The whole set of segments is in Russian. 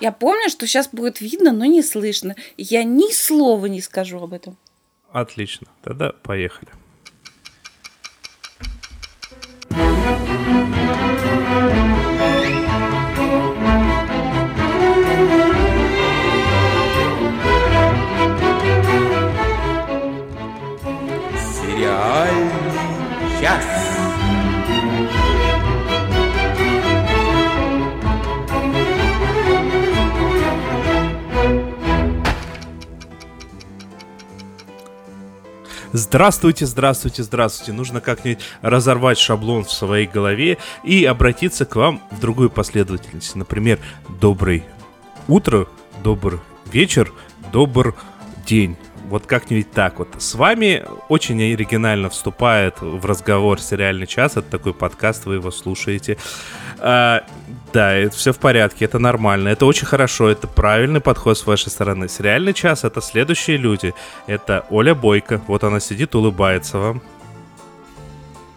Я помню, что сейчас будет видно, но не слышно. Я ни слова не скажу об этом. Отлично. Тогда поехали. Здравствуйте, здравствуйте, здравствуйте. Нужно как-нибудь разорвать шаблон в своей голове и обратиться к вам в другую последовательность. Например, добрый утро, добрый вечер, добрый день. Вот как-нибудь так вот. С вами очень оригинально вступает в разговор «Сериальный час». Это такой подкаст, вы его слушаете. А, да, это все в порядке, это нормально, это очень хорошо, это правильный подход с вашей стороны. Сериальный час — это следующие люди. Это Оля Бойко, вот она сидит, улыбается вам.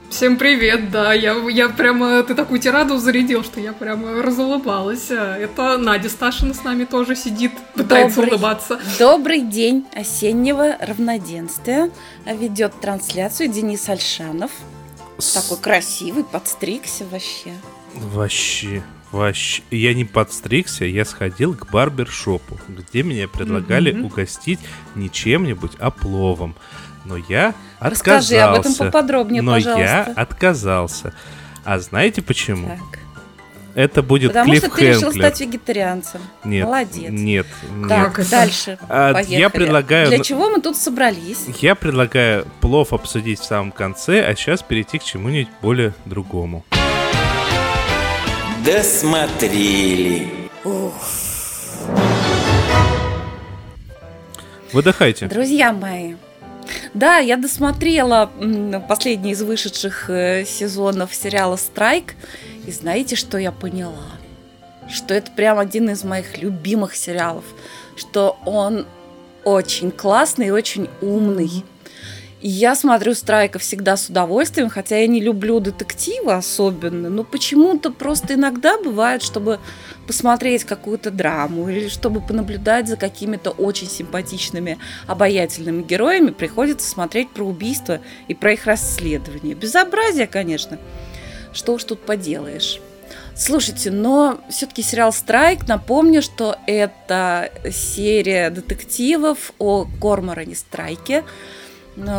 Всем привет, да, я, я прямо, ты такую тираду зарядил, что я прямо разулыбалась. Это Надя Сташина с нами тоже сидит, пытается Добрый- улыбаться. Добрый день осеннего равноденствия. Ведет трансляцию Денис Альшанов. Такой красивый, подстригся вообще. Вообще, вообще. Я не подстригся, я сходил к барбершопу, где меня предлагали Мгм. угостить не чем-нибудь, а пловом. Но я Расскажи об этом поподробнее, Но я пожалуйста. отказался. А знаете почему? Так. Это будет Потому что ты решил клиффхенглер. стать вегетарианцем. Нет, Молодец. нет, нет. Так, дальше. А, Поехали. я предлагаю Для чего мы тут собрались? Я предлагаю плов обсудить в самом конце, а сейчас перейти к чему-нибудь более другому. Досмотрели. Выдыхайте. Друзья мои, да, я досмотрела последний из вышедших э, сезонов сериала «Страйк», и знаете, что я поняла? Что это прям один из моих любимых сериалов, что он очень классный и очень умный. Я смотрю «Страйка» всегда с удовольствием, хотя я не люблю детективы особенно, но почему-то просто иногда бывает, чтобы посмотреть какую-то драму или чтобы понаблюдать за какими-то очень симпатичными, обаятельными героями, приходится смотреть про убийства и про их расследование. Безобразие, конечно. Что уж тут поделаешь. Слушайте, но все-таки сериал «Страйк», напомню, что это серия детективов о Корморане Страйке,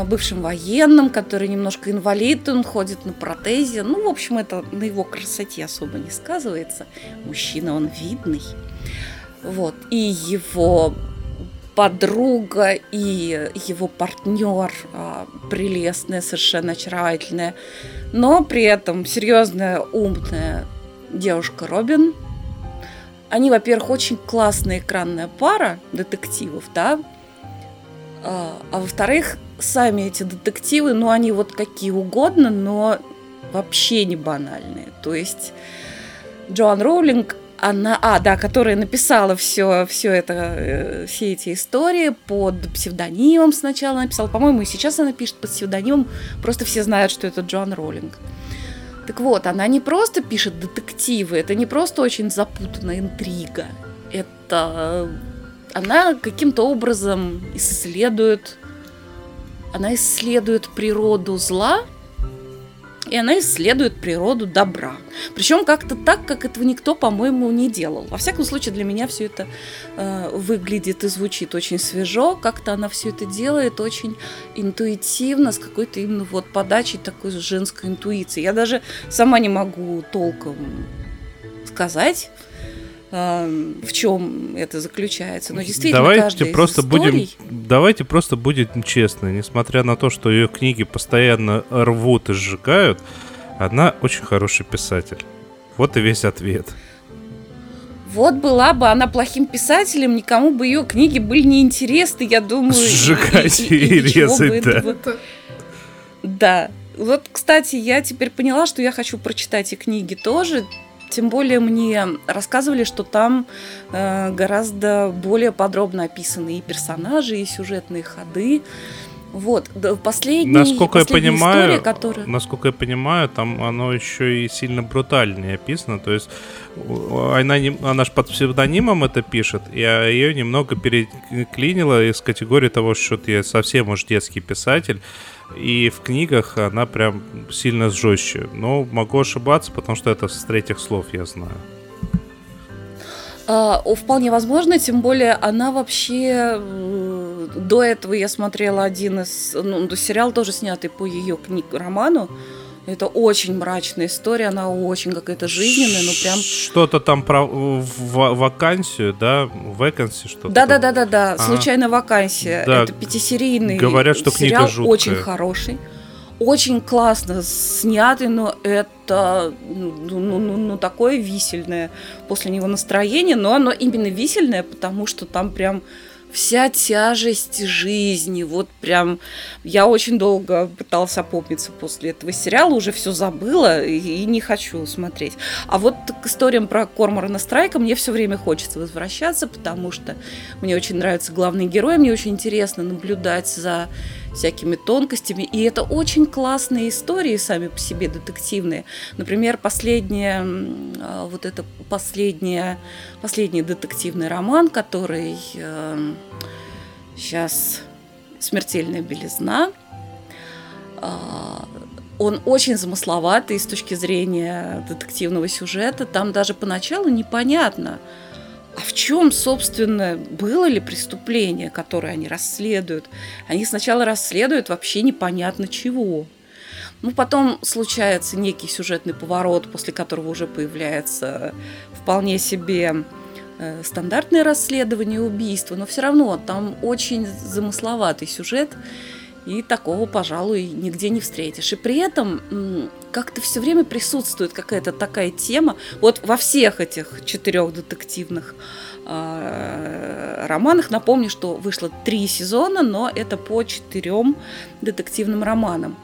бывшем военном, который немножко инвалид, он ходит на протезе. Ну, в общем, это на его красоте особо не сказывается. Мужчина, он видный. Вот. И его подруга, и его партнер а, прелестная, совершенно очаровательная, но при этом серьезная, умная девушка Робин. Они, во-первых, очень классная экранная пара детективов, да, а, а во-вторых, сами эти детективы, ну, они вот какие угодно, но вообще не банальные. То есть Джоан Роулинг, она, а, да, которая написала все, все это, э, все эти истории под псевдонимом сначала написала, по-моему, и сейчас она пишет под псевдонимом, просто все знают, что это Джоан Роулинг. Так вот, она не просто пишет детективы, это не просто очень запутанная интрига, это э, она каким-то образом исследует, она исследует природу зла, и она исследует природу добра. Причем как-то так, как этого никто, по-моему, не делал. Во всяком случае, для меня все это э, выглядит и звучит очень свежо. Как-то она все это делает очень интуитивно, с какой-то именно вот подачей такой женской интуиции. Я даже сама не могу толком сказать, в чем это заключается. Но действительно, давайте просто будем, историй- давайте просто будем честны, несмотря на то, что ее книги постоянно рвут и сжигают, она очень хороший писатель. Вот и весь ответ. Вот была бы она плохим писателем, никому бы ее книги были неинтересны, я думаю. и- Сжигать и ничего бы резать, да. этого- Это- Да. Вот, кстати, я теперь поняла, что я хочу прочитать и книги тоже. Тем более мне рассказывали, что там э, гораздо более подробно описаны и персонажи, и сюжетные ходы. Вот, последний, насколько я последняя понимаю, история, которая... насколько я понимаю, там оно еще и сильно брутальнее описано. То есть она, не- она же под псевдонимом это пишет, и а, ее немного переклинило из категории того, что я совсем уж детский писатель. И в книгах она прям сильно жестче. Но могу ошибаться, потому что это с третьих слов я знаю. О, вполне возможно, тем более она вообще до этого я смотрела один из, ну, то сериал тоже снятый по ее книг, роману. Это очень мрачная история, она очень какая-то жизненная, ну прям. Что-то там про в- вакансию, да? Вакансии что-то. Да, да, там. да, да, да. Ага. Случайная вакансия. Да. Это пятисерийный Говорят, что книга сериал, жуткая. очень хороший. Очень классно снятый, но это ну, ну, ну, ну, такое висельное после него настроение, но оно именно висельное, потому что там прям вся тяжесть жизни, вот прям я очень долго пыталась опомниться после этого сериала, уже все забыла и, не хочу смотреть. А вот к историям про Корморана Страйка мне все время хочется возвращаться, потому что мне очень нравятся главные герои, мне очень интересно наблюдать за всякими тонкостями. И это очень классные истории сами по себе детективные. Например, последняя, а, вот это последняя, последний детективный роман, который сейчас «Смертельная белизна». А, Он очень замысловатый с точки зрения детективного сюжета. Там даже поначалу непонятно, а в чем, собственно, было ли преступление, которое они расследуют? Они сначала расследуют вообще непонятно чего. Ну, потом случается некий сюжетный поворот, после которого уже появляется вполне себе э, стандартное расследование убийства, но все равно там очень замысловатый сюжет, и такого, пожалуй, нигде не встретишь. И при этом как-то все время присутствует какая-то такая тема. Вот во всех этих четырех детективных э, романах, напомню, что вышло три сезона, но это по четырем детективным романам.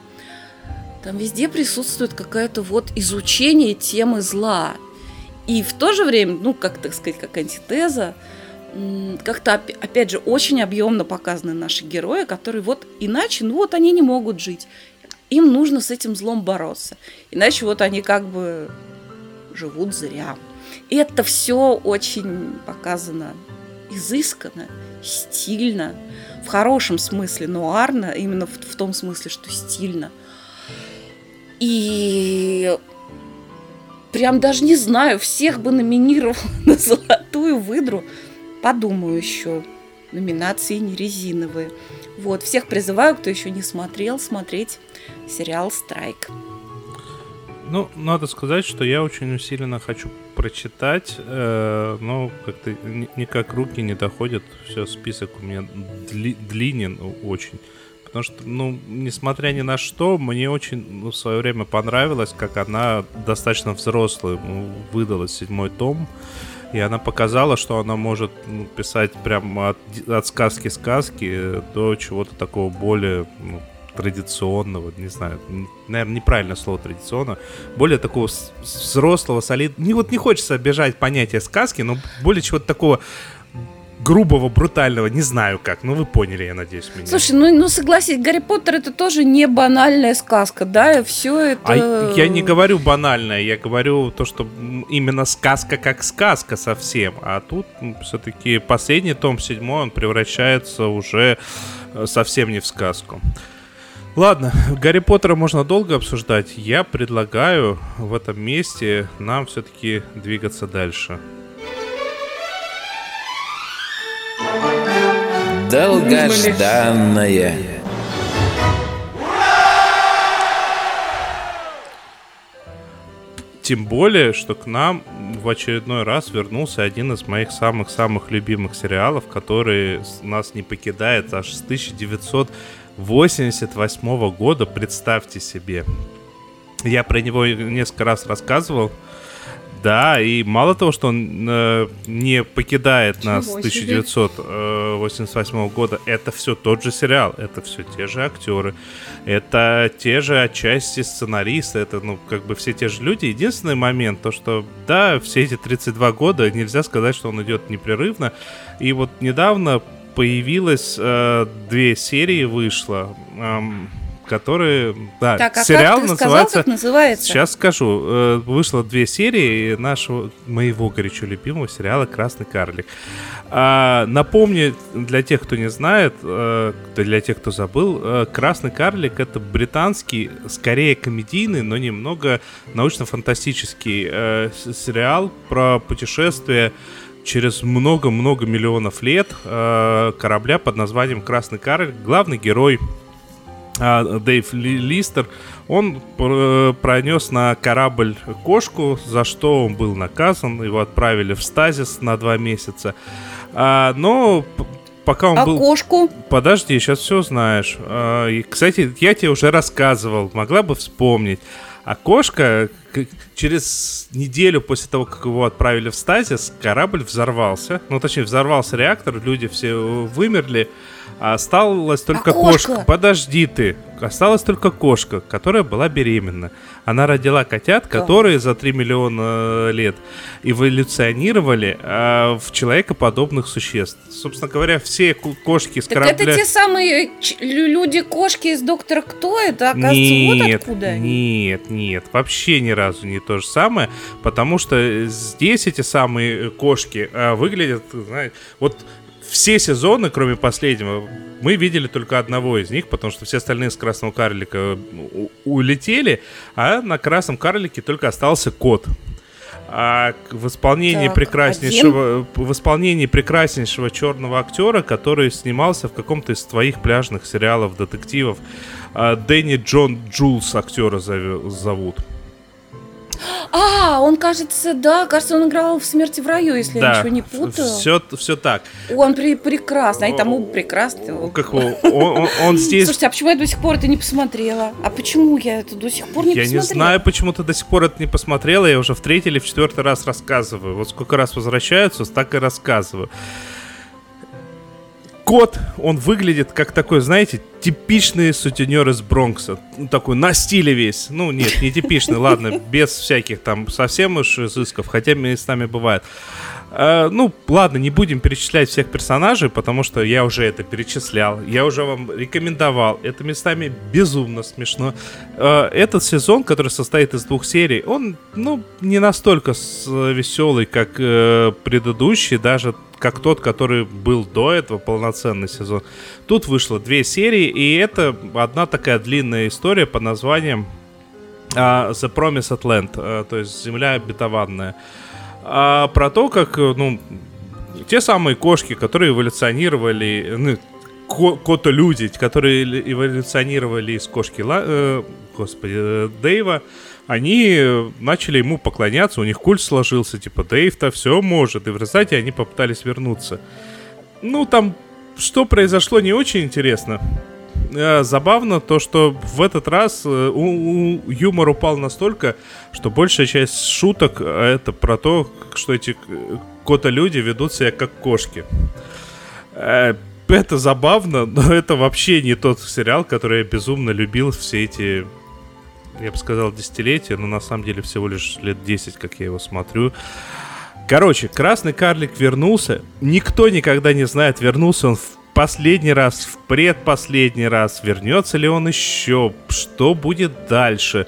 Там везде присутствует какое-то вот изучение темы зла. И в то же время, ну, как так сказать, как антитеза, как-то, опя- опять же, очень объемно показаны наши герои, которые вот иначе, ну вот они не могут жить. Им нужно с этим злом бороться. Иначе вот они как бы живут зря. И это все очень показано изысканно, стильно, в хорошем смысле нуарно, именно в, в том смысле, что стильно. И прям даже не знаю, всех бы номинировал на золотую выдру. Подумаю еще. Номинации не резиновые. Вот, всех призываю, кто еще не смотрел, смотреть сериал «Страйк». Ну, надо сказать, что я очень усиленно хочу прочитать, э, но как-то ни- никак руки не доходят. Все, список у меня дли- длинен очень. Потому что, ну, несмотря ни на что, мне очень ну, в свое время понравилось, как она достаточно взрослая ну, выдала седьмой том. И она показала, что она может ну, писать прям от, от сказки-сказки до чего-то такого более ну, традиционного, не знаю, наверное, неправильное слово традиционно, более такого взрослого, солидного. Не, вот не хочется обижать понятие сказки, но более чего-то такого грубого, брутального, не знаю как. Ну, вы поняли, я надеюсь, меня. Слушай, ну, ну согласись, Гарри Поттер это тоже не банальная сказка, да, все это... А я не говорю банальное, я говорю то, что именно сказка как сказка совсем. А тут все-таки последний том, седьмой, он превращается уже э, совсем не в сказку. Ладно, Гарри Поттера можно долго обсуждать. Я предлагаю в этом месте нам все-таки двигаться дальше. Долгожданное. Тем более, что к нам в очередной раз вернулся один из моих самых-самых любимых сериалов, который нас не покидает аж с 1988 года, представьте себе. Я про него несколько раз рассказывал. Да, и мало того, что он э, не покидает нас с Ничего себе. 1988 года, это все тот же сериал, это все те же актеры, это те же отчасти сценаристы, это, ну, как бы все те же люди. Единственный момент, то, что, да, все эти 32 года нельзя сказать, что он идет непрерывно. И вот недавно появилось э, две серии вышло, эм, которые, да, Так, а сериал как ты сказал, называется. как называется? Сейчас скажу. Э, Вышло две серии нашего моего горячо любимого сериала Красный карлик. А, напомню для тех, кто не знает, э, для тех, кто забыл, э, Красный карлик это британский, скорее комедийный, но немного научно-фантастический сериал про путешествие через много-много миллионов лет корабля под названием Красный карлик. Главный герой Дэйв Ли- Листер, он пр- пронес на корабль кошку, за что он был наказан, его отправили в стазис на два месяца. А, но пока он А был... кошку? Подожди, сейчас все знаешь. А, и, кстати, я тебе уже рассказывал, могла бы вспомнить. А кошка к- через неделю после того, как его отправили в стазис, корабль взорвался. Ну, точнее, взорвался реактор, люди все вымерли. А осталась только А кошка? кошка. Подожди ты. Осталась только кошка, которая была беременна. Она родила котят, которые за 3 миллиона лет эволюционировали а, в человекоподобных существ. Собственно говоря, все кошки с Так корабля... это те самые люди-кошки из Доктора Кто? Это, оказывается, вот Нет, откуда они? нет, нет, вообще ни разу не то же самое, потому что здесь эти самые кошки а, выглядят, знаете, вот все сезоны, кроме последнего, мы видели только одного из них, потому что все остальные с красного карлика у- улетели, а на красном карлике только остался кот. А в исполнении Так, прекраснейшего, в исполнении прекраснейшего черного актера, который снимался в каком-то из твоих пляжных сериалов детективов, Дэнни Джон Джулс актера зовут. А, он, кажется, да, кажется, он играл в «Смерти в раю», если я ничего не путаю. Все, все так. Он при- прекрасный, они там оба прекрасные. Как он, он- он здесь. Слушайте, а почему я до сих пор это не посмотрела? А почему я это до сих пор не я не посмотрела? знаю, почему ты до сих пор это не посмотрела. Я уже в третий или в четвертый раз рассказываю. Вот сколько раз возвращаются, так и рассказываю. Кот, он выглядит как такой, знаете, типичный сутенер из Бронкса. Ну, такой на стиле весь. Ну, нет, не типичный, ладно, без всяких там совсем уж изысков, хотя местами бывает. А, ну, ладно, не будем перечислять всех персонажей, потому что я уже это перечислял, я уже вам рекомендовал. Это местами безумно смешно. А, этот сезон, который состоит из двух серий, он, ну, не настолько веселый, как э, предыдущий, даже как тот, который был до этого, полноценный сезон. Тут вышло две серии, и это одна такая длинная история под названием а, The Promised Land, то есть земля обетованная. А, про то, как, э, ну, те самые кошки, которые эволюционировали, ну, ко- кото-люди, которые эволюционировали из кошки, Ла- э, господи, э, Дэйва, они э, начали ему поклоняться, у них культ сложился, типа, Дэйв-то все может, и в результате они попытались вернуться. Ну, там, что произошло, не очень интересно. Э, Забавно то, что в этот раз э, у, у- юмор упал настолько, что большая часть шуток э, это про то, что эти э, кота-люди ведут себя как кошки. Это забавно, но это вообще не тот сериал, который я безумно любил все эти, я бы сказал, десятилетия, но на самом деле всего лишь лет 10, как я его смотрю. Короче, красный карлик вернулся. Никто никогда не знает, вернулся он в последний раз, в предпоследний раз, вернется ли он еще, что будет дальше.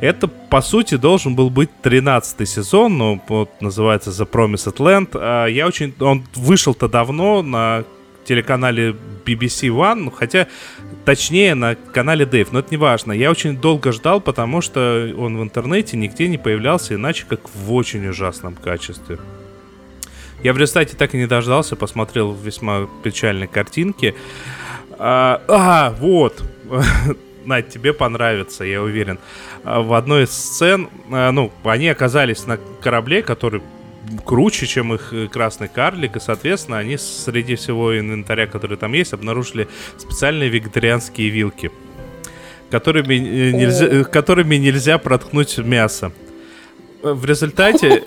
Это, по сути, должен был быть 13 сезон, но вот называется The Promised Land. А я очень... Он вышел-то давно на телеканале BBC One, ну, хотя точнее на канале Dave, но это не важно. Я очень долго ждал, потому что он в интернете нигде не появлялся, иначе как в очень ужасном качестве. Я в результате так и не дождался, посмотрел весьма печальные картинки. А, а, вот. Надь, тебе понравится, я уверен. А, В одной из сцен, а, ну, они оказались на корабле, который круче, чем их э, красный карлик, и, соответственно, они среди всего инвентаря, который там есть, обнаружили специальные вегетарианские вилки, которыми э, нельзя, э, которыми нельзя проткнуть мясо. Э, В результате,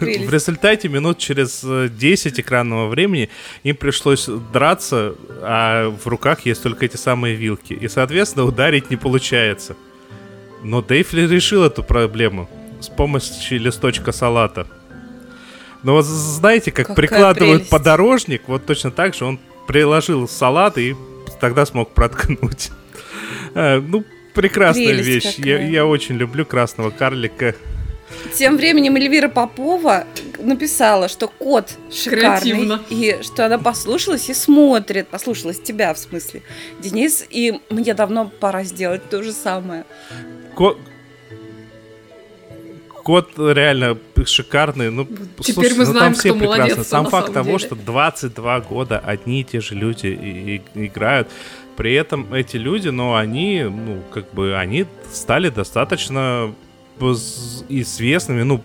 прелесть. в результате минут через э, 10 экранного времени им пришлось драться, а в руках есть только эти самые вилки. И, соответственно, ударить не получается. Но Дейфли решил эту проблему с помощью листочка салата. Но вот знаете, как Какая прикладывают прелесть. подорожник, вот точно так же он приложил салат и тогда смог проткнуть. Э, ну, прекрасная Прелесть вещь. Я, я очень люблю красного карлика. Тем временем Эльвира Попова написала, что кот шикарный, Креативно. и что она послушалась и смотрит, послушалась тебя в смысле, Денис, и мне давно пора сделать то же самое. Ко- Кот реально шикарный. Ну, Теперь слушай, мы ну, знаем, там все кто прекрасно. молодец, Сам факт того, деле. что 22 года одни и те же люди и- и- играют. При этом эти люди, ну, они, ну, как бы, они стали достаточно известными, ну,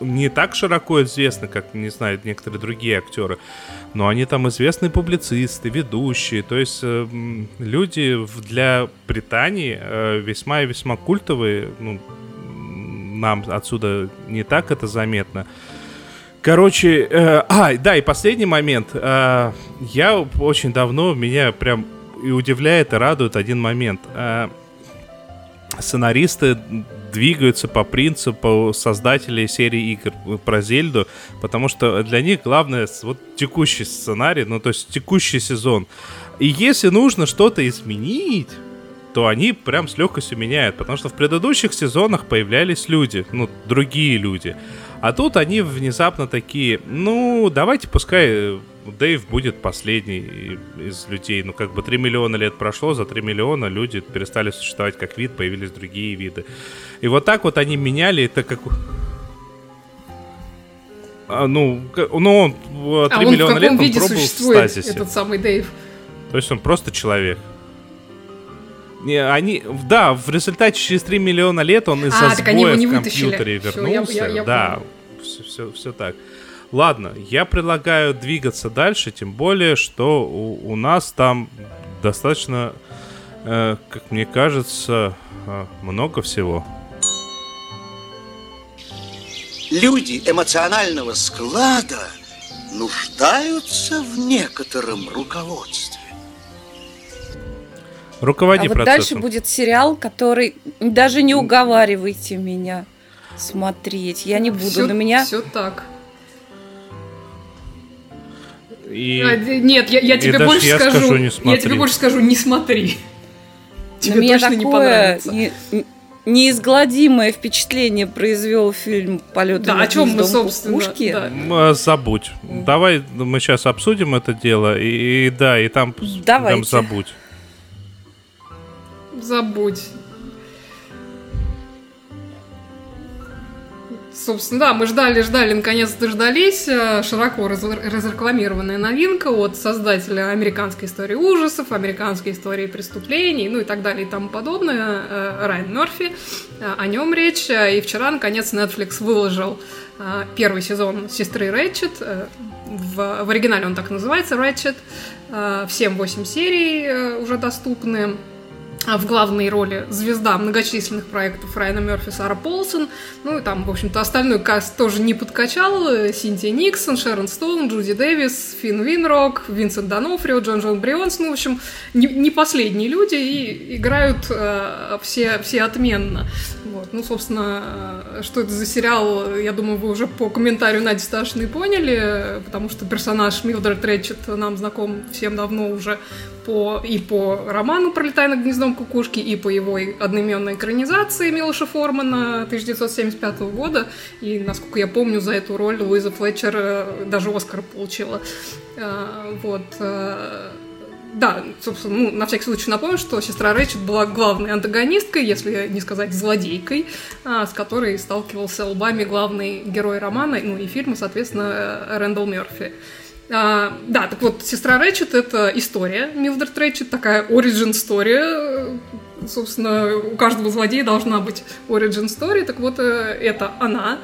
не так широко известны, как, не знаю, некоторые другие актеры, но они там известные публицисты, ведущие, то есть э, люди для Британии э, весьма и весьма культовые, ну, нам отсюда не так это заметно. Короче, э, а, да, и последний момент. Э, я очень давно, меня прям и удивляет, и радует один момент. Э, сценаристы двигаются по принципу создателей серии игр про Зельду, потому что для них главное вот текущий сценарий, ну то есть текущий сезон. И если нужно что-то изменить, то они прям с легкостью меняют, потому что в предыдущих сезонах появлялись люди, ну, другие люди. А тут они внезапно такие, ну, давайте пускай э, Дэйв будет последний из людей. Ну, как бы 3 миллиона лет прошло, за 3 миллиона люди перестали существовать как вид, появились другие виды. И вот так вот они меняли это как... А, ну, ну, он 3 А он в миллиона лет он виде пробовал в существует, стазисе. этот самый Дэйв? То есть он просто человек. Не, они, да, в результате через 3 миллиона лет он из-за А, они его сбоя в вытащили. компьютере Всё, я- вернулся. я- я да, все, все, так. Ладно, я предлагаю двигаться дальше, тем более, что у, у нас там достаточно, э, как мне кажется, э, много всего. Люди эмоционального склада нуждаются в некотором руководстве. Руководи а вот процессом. дальше будет сериал, который даже не уговаривайте меня смотреть. Я не буду. Всё- На меня всё так. И А, нет, я, я тебе больше я скажу. скажу, не я смотри. тебе больше скажу, не смотри. на Тебе меня точно не понравится. не- неизгладимое впечатление произвел фильм «Полет Да, о чем мы, собственно, кукушки». да. Э, Забудь. Давай мы сейчас обсудим это дело. И, и да, и там, Давайте. там забудь. Забудь. Собственно, да, мы ждали, ждали, наконец дождались. Э, Широко раз- разрекламированная новинка от создателя американской истории ужасов, американской истории преступлений, ну и так далее и тому подобное, э, Райан Мерфи. Э, О нем речь. И вчера, наконец, Netflix выложил первый сезон «Сестры Рэтчет». В, в оригинале он так называется, Рэтчет. Всем 8 серий уже доступны. В главной роли звезда многочисленных проектов Райана Мерфи, Сара Полсон. Ну и там, в общем-то, остальной каст тоже не подкачал. Синтия Никсон, Шерон Стоун, Джуди Дэвис, Финн Винрок, Винсент Донофрио, Джон Джон Брионс. Ну, в общем, не, не последние люди и играют э, все, все отменно. Вот. Ну, собственно, э, что это за сериал, я думаю, вы уже по комментарию Нади Сташиной поняли, потому что персонаж Милдред Рэтчет нам знаком всем давно уже по, и по роману «Пролетая над гнездом кукушки», и по его одноименной экранизации Милоша Формана 1975 года. И, насколько я помню, за эту роль Луиза Флетчер э, даже Оскар получила. Э, Вот. э, Да, собственно, ну, на всякий случай напомню, что сестра Рэйчет была главной антагонисткой, если не сказать злодейкой, с которой сталкивался лбами главный герой романа, ну и фильма, соответственно, Рэндалл Мерфи. А, да, так вот, сестра Рэчет — это история. Милдред Рэчет — такая origin story. Собственно, у каждого злодея должна быть origin story. Так вот, э, это она.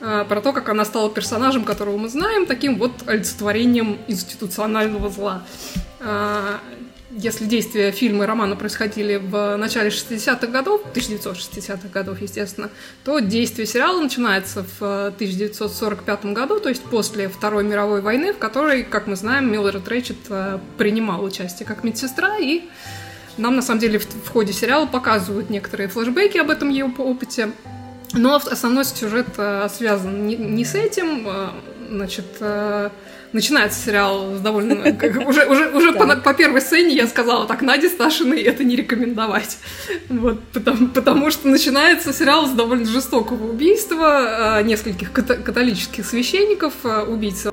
А, Про то, как она стала персонажем, которого мы знаем, таким вот олицетворением институционального зла. Если действия фильма и романа происходили в начале 60-х годов, 1960-х годов, естественно, то действие сериала начинается в э, 1945 году, то есть после Второй мировой войны, в которой, как мы знаем, Милдред Рэчет э, принимал участие как медсестра, и нам, на самом деле, в, ходе сериала показывают некоторые флешбеки об этом ее опыте. Но основной сюжет э, связан не, с этим. э, значит, э, начинается сериал с довольно... Уже, уже, уже по, по первой сцене я сказала, так, Наде Сташиной это не рекомендовать. Вот, потому, потому что начинается сериал с довольно жестокого убийства э, нескольких католических священников, э, убийца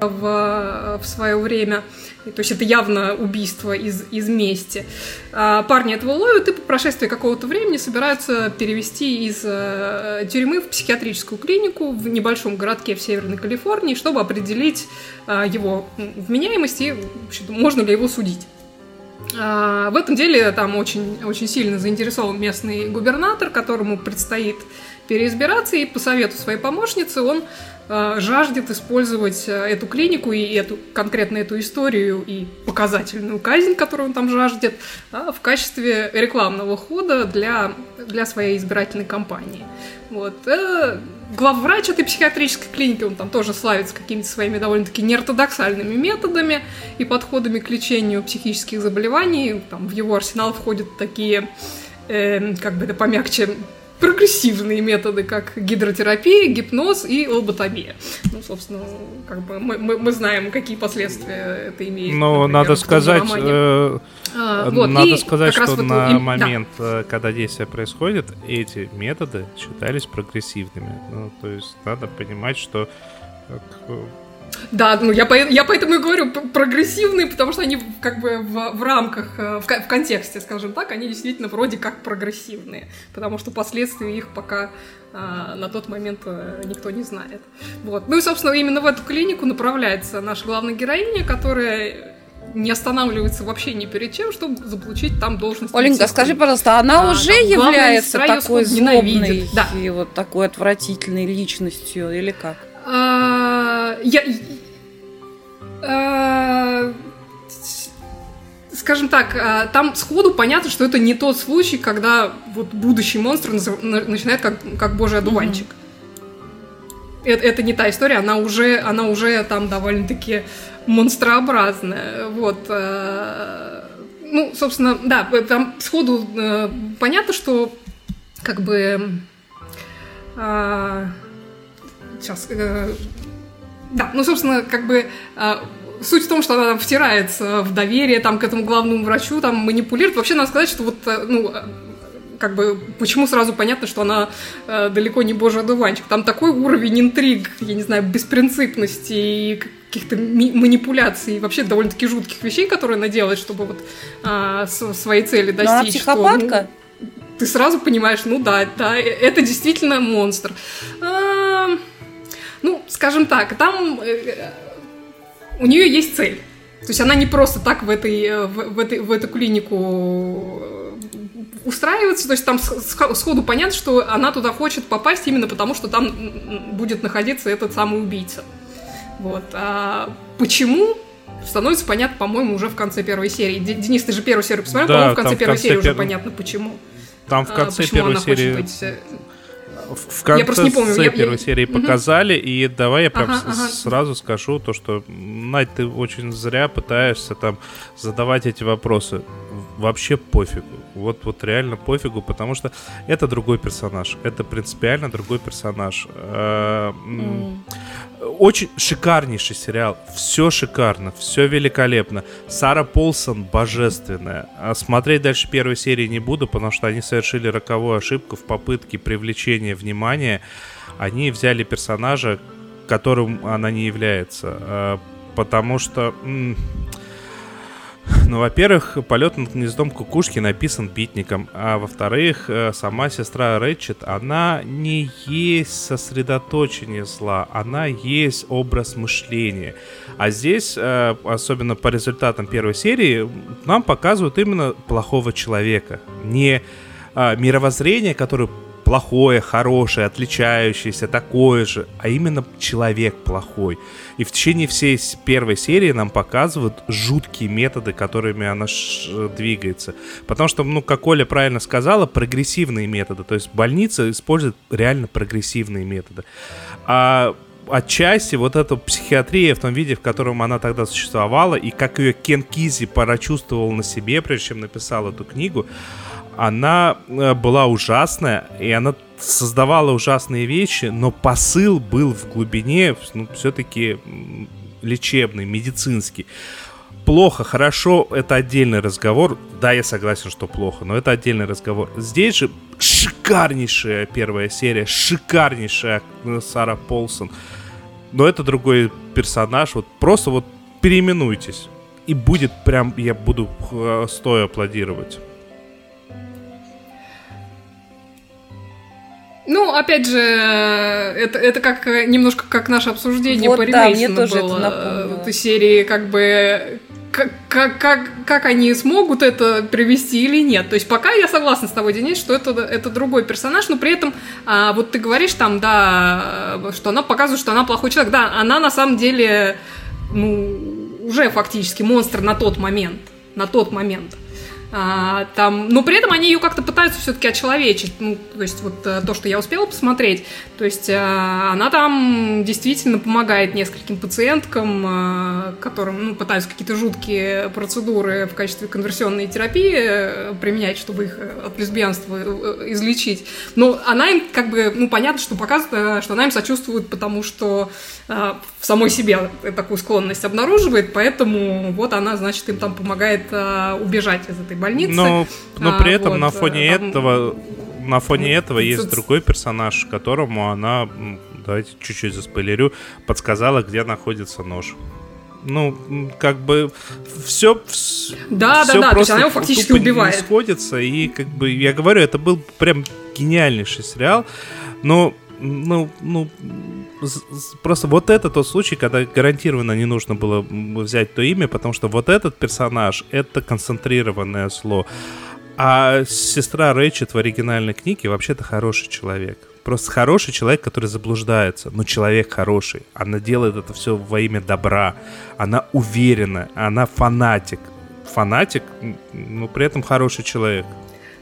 в, в свое время. То есть это явно убийство из, из мести. А парни этого ловят и по прошествии какого-то времени собираются перевести из э, тюрьмы в психиатрическую клинику в небольшом городке в Северной Калифорнии, чтобы определить э, его вменяемость и можно ли его судить. А, в этом деле там очень, очень сильно заинтересован местный губернатор, которому предстоит переизбираться, и по совету своей помощницы он Э, жаждет использовать э, эту клинику и эту, конкретно эту историю и показательную казнь, которую он там жаждет, в качестве рекламного хода для, для своей избирательной кампании. Вот. Э, главврач этой психиатрической клиники, он там тоже славится какими-то своими довольно-таки неортодоксальными методами и подходами к лечению психических заболеваний. Там в его арсенал входят такие, э, как бы это помягче, прогрессивные методы, как гидротерапия, гипноз и лоботомия. Ну, собственно, как бы мы, мы, мы знаем, какие последствия это имеет. Но например, надо сказать, э, а, вот, надо сказать, что вот на им, момент, да. Э, когда действие происходит, эти методы считались прогрессивными. Ну, то есть надо понимать, что да, ну я, по, я поэтому и говорю прогрессивные, потому что они как бы в, в рамках, э, в, в контексте, скажем так, они действительно вроде как прогрессивные, потому что последствия их пока а, на тот момент а, никто не знает. Вот. Ну и, собственно, именно в эту клинику направляется наша главная героиня, которая не останавливается вообще ни перед чем, чтобы заполучить там должность. Оленька, скажи, пожалуйста, она а, уже является такой злобной да. и вот такой отвратительной личностью или как? А, я, а, скажем так, а, там сходу понятно, что это не тот случай, когда вот будущий монстр начинает как, как божий одуванчик. Mm-hmm. Это, это не та история, она уже, она уже там довольно-таки монстрообразная. Вот. Ну, собственно, да, там сходу э, понятно, что как бы сейчас... Да, ну, собственно, как бы... Э, суть в том, что она там втирается в доверие там, к этому главному врачу, там манипулирует. Вообще, надо сказать, что вот, э, ну, э, как бы, почему сразу понятно, что она э, далеко не божий одуванчик. Там такой уровень интриг, я не знаю, беспринципности и каких-то манипуляций, вообще довольно-таки жутких вещей, которые она делает, чтобы вот э, своей цели достичь. Но она психопатка? Что, ну, ты сразу понимаешь, ну да, да, это действительно монстр. А, ну, скажем так, там э, у нее есть цель. То есть она не просто так в, этой, э, в, в, этой, в эту клинику э, устраивается, то есть там сходу понятно, что она туда хочет попасть именно потому, что там будет находиться этот самый убийца. Вот. А почему? Становится понятно, по-моему, уже в конце первой серии. Денис, ты же первую серию посмотрел, да, по-моему, в конце первой в конце серии пер... уже понятно, почему. Там в а, конце а, первой серии... Быть в конце я просто не помню. Я, первой я... серии угу. показали, и давай я прям ага, ага. сразу скажу то, что, Надь, ты очень зря пытаешься там задавать эти вопросы. Вообще пофигу. Вот, вот реально пофигу, потому что это другой персонаж. Это принципиально другой персонаж. Mm. Очень шикарнейший сериал. Все шикарно, все великолепно. Сара Полсон божественная. А смотреть дальше первой серии не буду, потому что они совершили роковую ошибку в попытке привлечения внимания. Они взяли персонажа, которым она не является. А, потому что... Ну, во-первых, полет над гнездом кукушки написан битником, а во-вторых, э, сама сестра Рэтчет, она не есть сосредоточение зла, она есть образ мышления. А здесь, э, особенно по результатам первой серии, нам показывают именно плохого человека, не а, мировоззрение, которое плохое, хорошее, отличающееся, такое же, а именно человек плохой. И в течение всей первой серии нам показывают жуткие методы, которыми она двигается. Потому что, ну, как Оля правильно сказала, прогрессивные методы. То есть больница использует реально прогрессивные методы. А отчасти вот эта психиатрия в том виде, в котором она тогда существовала, и как ее Кен Кизи прочувствовал на себе, прежде чем написал эту книгу, она э, была ужасная, и она создавала ужасные вещи, но посыл был в глубине ну, все-таки лечебный, медицинский. Плохо, хорошо, это отдельный разговор. Да, я согласен, что плохо, но это отдельный разговор. Здесь же шикарнейшая первая серия, шикарнейшая Сара Полсон. Но это другой персонаж. Вот просто вот переименуйтесь. И будет прям, я буду э, стоя аплодировать. Ну, опять же, это, это как немножко как наше обсуждение вот, по да, мне тоже было. это напомнило. Этой серии, как бы, как, как, как, как они смогут это привести или нет. То есть пока я согласна с тобой, Денис, что это, это другой персонаж, но при этом, а, вот ты говоришь там, да, что она показывает, что она плохой человек. Да, она на самом деле, ну, уже фактически монстр на тот момент. На тот момент. А, там, но при этом они ее как-то пытаются все-таки очеловечить. Ну, то есть вот э, то, что я успела посмотреть, то есть а, она там действительно помогает нескольким пациенткам, а, которым ну, пытаются какие-то жуткие процедуры в качестве конверсионной терапии применять, чтобы их от лесбиянства излечить. Но она им как бы, ну понятно, что показывает, что она им сочувствует, потому что в самой себе такую склонность обнаруживает, поэтому вот она, значит, им там помогает убежать из этой больницы. Но, но при а, этом вот, на фоне там... этого на фоне этого есть другой персонаж, которому она, давайте чуть-чуть заспойлерю, подсказала, где находится нож. Ну, как бы все, да, все да, да, то есть она его фактически убивает. сходится, и как бы, я говорю, это был прям гениальнейший сериал, но ну, ну, просто вот это тот случай, когда гарантированно не нужно было взять то имя, потому что вот этот персонаж — это концентрированное зло. А сестра Рэйчет в оригинальной книге вообще-то хороший человек. Просто хороший человек, который заблуждается, но человек хороший. Она делает это все во имя добра. Она уверена, она фанатик. Фанатик, но при этом хороший человек.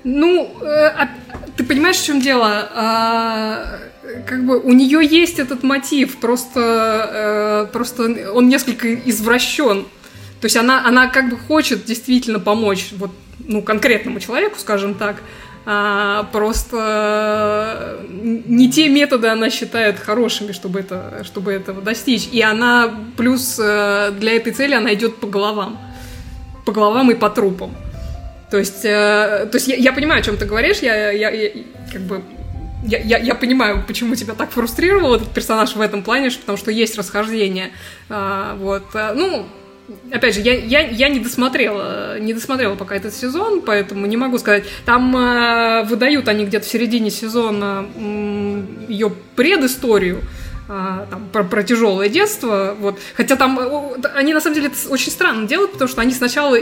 Ну, э, а, ты понимаешь, в чем дело? А, как бы у нее есть этот мотив, просто, э, просто он несколько извращен. То есть она, она как бы хочет действительно помочь вот, ну, конкретному человеку, скажем так, а просто не те методы она считает хорошими, чтобы, это, чтобы этого достичь. И она плюс э, для этой цели она идет по головам. По головам и по трупам. То есть, э, то есть я, я понимаю, о чем ты говоришь, я, я, я как бы я, я, я понимаю, почему тебя так фрустрировал этот персонаж в этом плане, потому что есть расхождение. А, вот, ну, опять же, я, я, я не досмотрела, не досмотрела пока этот сезон, поэтому не могу сказать. Там э, выдают они где-то в середине сезона э, ее предысторию. А, там, про, про тяжелое детство, вот. Хотя там они на самом деле это очень странно делают, потому что они сначала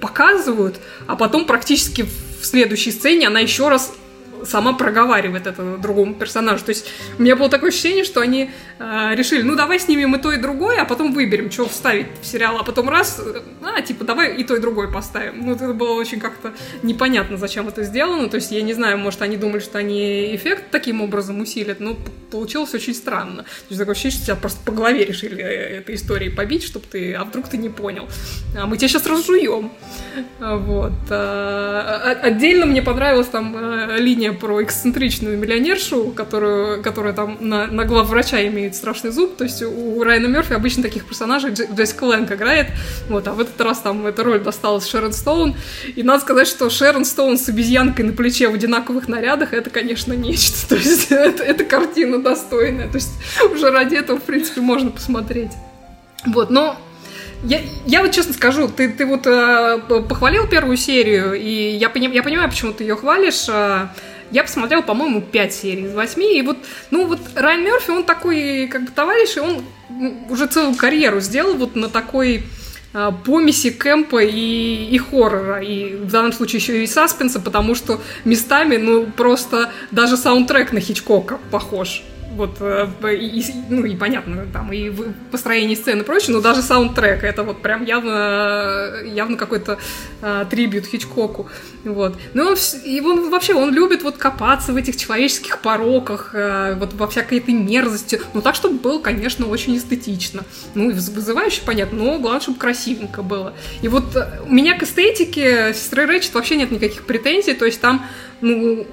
показывают, а потом практически в следующей сцене она еще раз сама проговаривает это другому персонажу. То есть у меня было такое ощущение, что они э, решили, ну давай снимем и то, и другое, а потом выберем, что вставить в сериал, а потом раз, а, типа, давай и то, и другое поставим. Ну, это было очень как-то непонятно, зачем это сделано. То есть я не знаю, может, они думали, что они эффект таким образом усилят, но получилось очень странно. То есть такое ощущение, что тебя просто по голове решили э, этой историей побить, чтобы ты, а вдруг ты не понял. А мы тебя сейчас разжуем. Вот. А, отдельно мне понравилась там э, линия про эксцентричную миллионершу, которую, которая там на, на главврача имеет страшный зуб. То есть у Райана Мерфи обычно таких персонажей Джессика Лэнг играет. Вот, а в этот раз там эта роль досталась Шерон Стоун. И надо сказать, что Шерон Стоун с обезьянкой на плече в одинаковых нарядах, это, конечно, нечто. То есть это, это картина достойная. То есть уже ради этого, в принципе, можно посмотреть. Вот, но я, я вот честно скажу, ты, ты вот э, похвалил первую серию, и я, пони, я понимаю, почему ты ее хвалишь. Э, я посмотрела, по-моему, 5 серий из 8, и вот, ну вот Райан Мерфи, он такой, как бы, товарищ, и он уже целую карьеру сделал вот на такой э, помеси кэмпа и, и хоррора, и в данном случае еще и саспенса, потому что местами, ну, просто даже саундтрек на Хичкока похож вот, э, и, ну, и понятно, там, и построение сцены и прочее, но даже саундтрек, это вот прям явно, явно какой-то а, трибют Хичкоку, вот. Ну, и он вообще, он любит вот копаться в этих человеческих пороках, а, вот во всякой этой мерзости, ну, так, чтобы было, конечно, очень эстетично, ну, вызывающе, понятно, но главное, чтобы красивенько было. И вот у меня к эстетике сестры Рэчет вообще нет никаких претензий, то есть там, ну,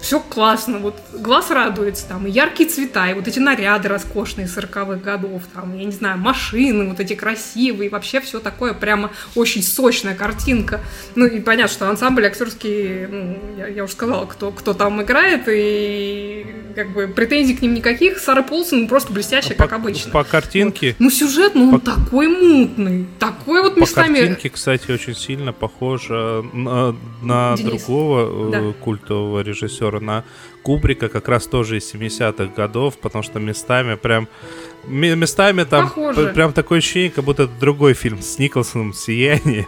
все классно, вот глаз радуется, там, и яркие цвета, и вот эти наряды роскошные 40-х годов, там, я не знаю, машины вот эти красивые, и вообще все такое прямо очень сочная картинка. Ну, и понятно, что ансамбль актерский, ну, я, я уже сказала, кто, кто там играет, и как бы претензий к ним никаких. Сара Полсон просто блестящая, по, как обычно. По картинке... Вот. Ну, сюжет, ну, по, он такой мутный, такой вот местами... По картинке, кстати, очень сильно похоже на, на другого э, да. культового режиссера, на Кубрика, как раз тоже из 70-х годов, потому что местами прям местами там Похоже. прям такое ощущение, как будто это другой фильм с Николсоном «Сияние».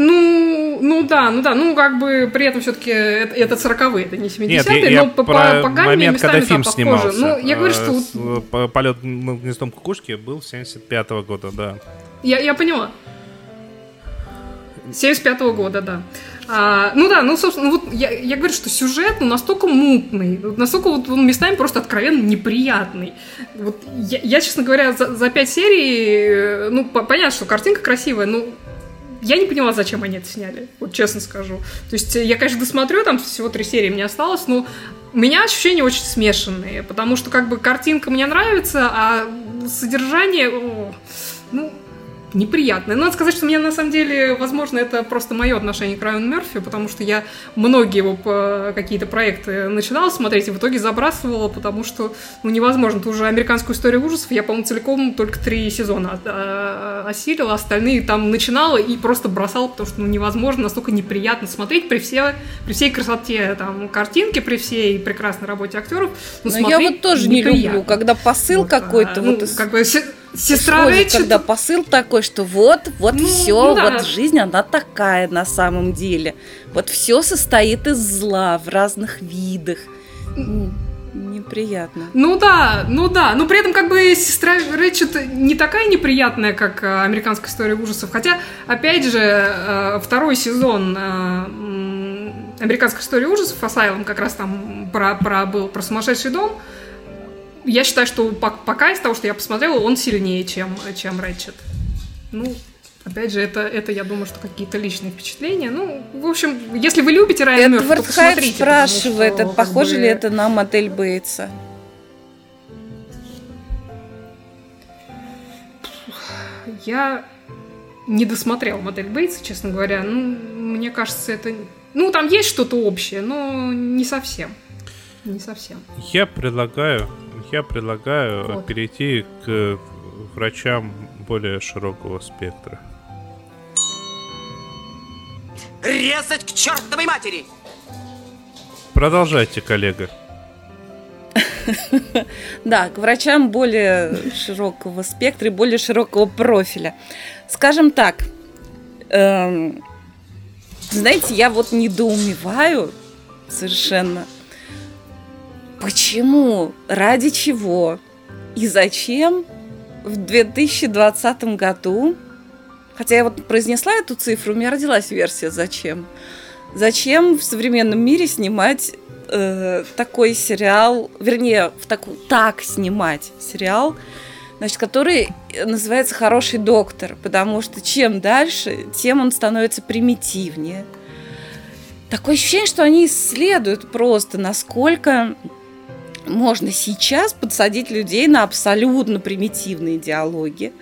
Ну, ну да, ну да, ну как бы при этом все-таки это, это 40-е, это не 70-е, но по, по, по гамме момент, когда фильм снимался. Ну, я говорю, что... Вот... Полет над гнездом кукушки был 75-го года, да. Я, я поняла. 75-го года, да. А, ну да, ну, собственно, ну, вот я, я говорю, что сюжет ну, настолько мутный, настолько вот он местами просто откровенно неприятный. Вот я, я честно говоря, за, за пять серий, ну, по, понятно, что картинка красивая, но я не поняла, зачем они это сняли, вот честно скажу. То есть я, конечно, досмотрю, там всего три серии мне осталось, но у меня ощущения очень смешанные, потому что как бы картинка мне нравится, а содержание, о, неприятное. Надо сказать, что мне на самом деле, возможно, это просто мое отношение к Райану Мерфи, потому что я многие его какие-то проекты начинала смотреть и в итоге забрасывала, потому что ну, невозможно. Ту же американскую историю ужасов я, по-моему, целиком только три сезона а, осилила, остальные там начинала и просто бросала, потому что ну, невозможно, настолько неприятно смотреть при, все, при всей красоте там, картинки, при всей прекрасной работе актеров. Ну, Но я вот тоже неприятно. не люблю, когда посыл вот, какой-то. А, вот ну, из... как бы Сестра Рэйчет... Когда посыл такой, что вот, вот ну, все, да. вот жизнь, она такая на самом деле. Вот все состоит из зла в разных видах. Неприятно. Ну да, ну да. Но при этом как бы сестра Рэчет не такая неприятная, как э, американская история ужасов. Хотя, опять же, э, второй сезон э, американской истории ужасов, Асайлом как раз там про, про, был про сумасшедший дом, я считаю, что пока из того, что я посмотрела, он сильнее, чем, чем Рэтчет. Ну, Опять же, это, это, я думаю, что какие-то личные впечатления. Ну, в общем, если вы любите Райана Мерфи, то посмотрите. спрашивает, что, похоже бы... ли это на мотель Бейтса? Я не досмотрел модель Бейтса, честно говоря. Ну, мне кажется, это... Ну, там есть что-то общее, но не совсем. Не совсем. Я предлагаю я предлагаю вот. перейти к врачам более широкого спектра. Резать к чертовой матери! Продолжайте, коллега. Да, к врачам более широкого спектра и более широкого профиля. Скажем так, эм, знаете, я вот недоумеваю совершенно – Почему? Ради чего? И зачем в 2020 году, хотя я вот произнесла эту цифру, у меня родилась версия «Зачем?». Зачем в современном мире снимать э, такой сериал, вернее, в таку, так снимать сериал, значит, который называется «Хороший доктор», потому что чем дальше, тем он становится примитивнее. Такое ощущение, что они исследуют просто, насколько можно сейчас подсадить людей на абсолютно примитивные диалоги,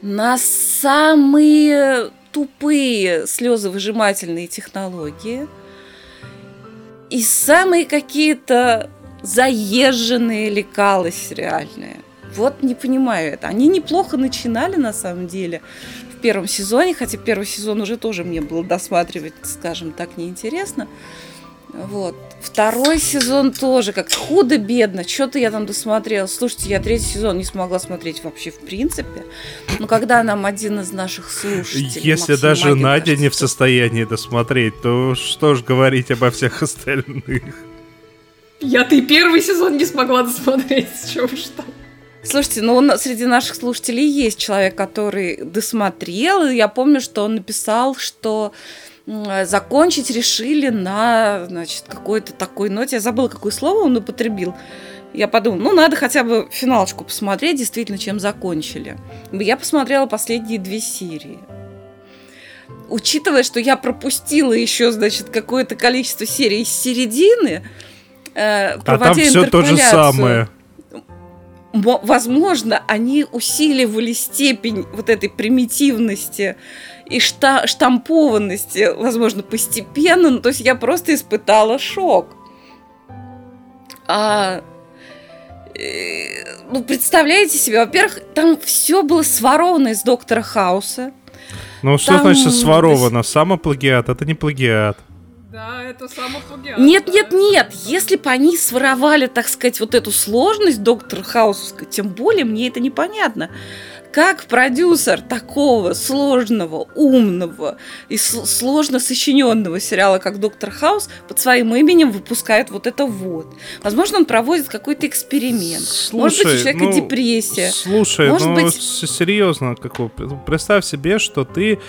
на самые тупые слезовыжимательные технологии и самые какие-то заезженные лекалы сериальные. Вот не понимаю это. Они неплохо начинали на самом деле в первом сезоне, хотя первый сезон уже тоже мне было досматривать, скажем так, неинтересно. Вот. Второй сезон тоже как худо-бедно. Что-то я там досмотрела. Слушайте, я третий сезон не смогла смотреть вообще в принципе. Но когда нам один из наших слушателей... Если Максим даже Магин, Надя кажется, не в состоянии досмотреть, то что ж говорить обо всех остальных? Я-то и первый сезон не смогла досмотреть. Чего уж там. Слушайте, ну среди наших слушателей есть человек, который досмотрел. И я помню, что он написал, что закончить решили на, значит, какой-то такой ноте. Я забыла, какое слово он употребил. Я подумала, ну, надо хотя бы финалочку посмотреть, действительно, чем закончили. Я посмотрела последние две серии. учитывая, что я пропустила еще, значит, какое-то количество серий с середины, э, а там все то же самое. Возможно, они усиливали степень вот этой примитивности и шта штампованности, возможно, постепенно. Ну, то есть я просто испытала шок. А, э, ну, представляете себе, во-первых, там все было своровано из доктора Хауса. Ну, что Там... значит своровано? Самоплагиат, это не плагиат. Да, это самоплагиат. Нет, да. нет, нет. Если бы они своровали, так сказать, вот эту сложность доктора Хаусовской, тем более мне это непонятно как продюсер такого сложного, умного и сложно сочиненного сериала, как Доктор Хаус, под своим именем выпускает вот это вот. Возможно, он проводит какой-то эксперимент. Слушай, Может быть, у человека ну, депрессия. Слушай, Может ну быть... серьезно, какого? представь себе, что ты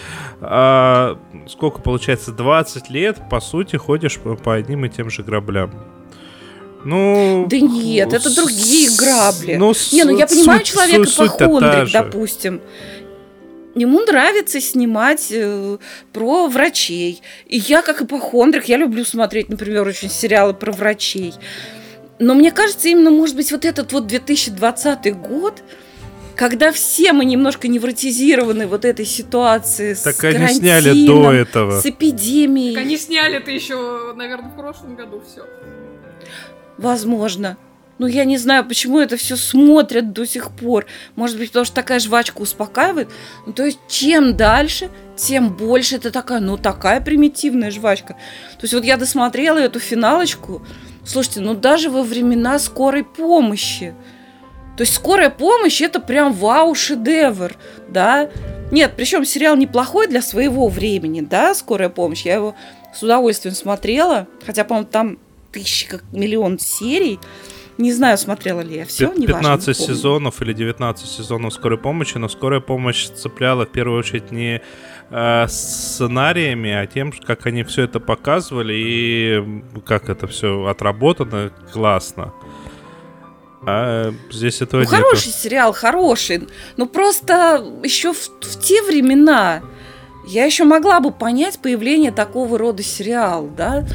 а, сколько получается, 20 лет, по сути, ходишь по, по одним и тем же граблям. Ну... Да нет, это другие грабли. Ну, не, ну я понимаю суть, человека суть, похондрик, допустим. Ему нравится снимать э, про врачей. И я, как ипохондрик, я люблю смотреть, например, очень сериалы про врачей. Но мне кажется, именно, может быть, вот этот вот 2020 год, когда все мы немножко невротизированы вот этой ситуацией так с они сняли до этого. с эпидемией. Так они сняли это еще, наверное, в прошлом году все. Возможно. Ну, я не знаю, почему это все смотрят до сих пор. Может быть, потому что такая жвачка успокаивает. Ну, то есть, чем дальше, тем больше это такая, ну, такая примитивная жвачка. То есть, вот я досмотрела эту финалочку. Слушайте, ну, даже во времена скорой помощи. То есть, скорая помощь это прям вау-шедевр, да. Нет, причем сериал неплохой для своего времени, да, скорая помощь. Я его с удовольствием смотрела. Хотя, по-моему, там тысячи, как миллион серий. Не знаю, смотрела ли я все, 15 важно, сезонов или 19 сезонов скорой помощи, но скорая помощь цепляла в первую очередь не э, сценариями, а тем, как они все это показывали и как это все отработано классно. А здесь этого ну, нету. Хороший сериал, хороший. Ну просто еще в, в те времена я еще могла бы понять появление такого рода сериала, да.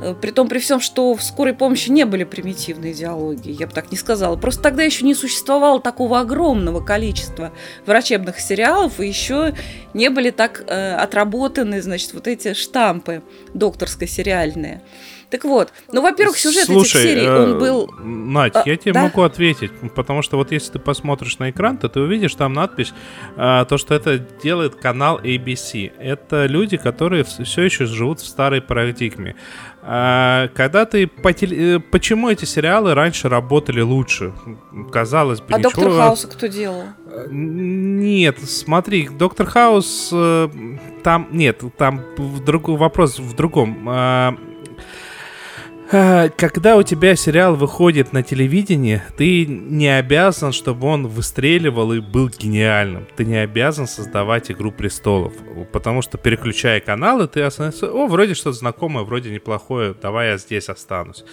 Э, при том, при всем, что в скорой помощи не были примитивные идеологии, я бы так не сказала. Просто тогда еще не существовало такого огромного количества врачебных сериалов, и еще не были так э, отработаны, значит, вот эти штампы докторско-сериальные. Так вот, ну, во-первых, сюжет Слушай, этих серий, э, он был... Надь, а, я тебе да? могу ответить, потому что вот если ты посмотришь на экран, то ты увидишь там надпись, а, то, что это делает канал ABC. Это люди, которые все еще живут в старой парадигме. А, когда ты по теле... Э, почему эти сериалы раньше работали лучше? Казалось бы, а ничего... Доктор Хауса кто делал? Нет, смотри, Доктор Хаус э, там нет, там другой вопрос в другом. А, когда у тебя сериал выходит на телевидении, ты не обязан, чтобы он выстреливал и был гениальным. Ты не обязан создавать «Игру престолов». Потому что, переключая каналы, ты остановишься, о, вроде что-то знакомое, вроде неплохое, давай я здесь останусь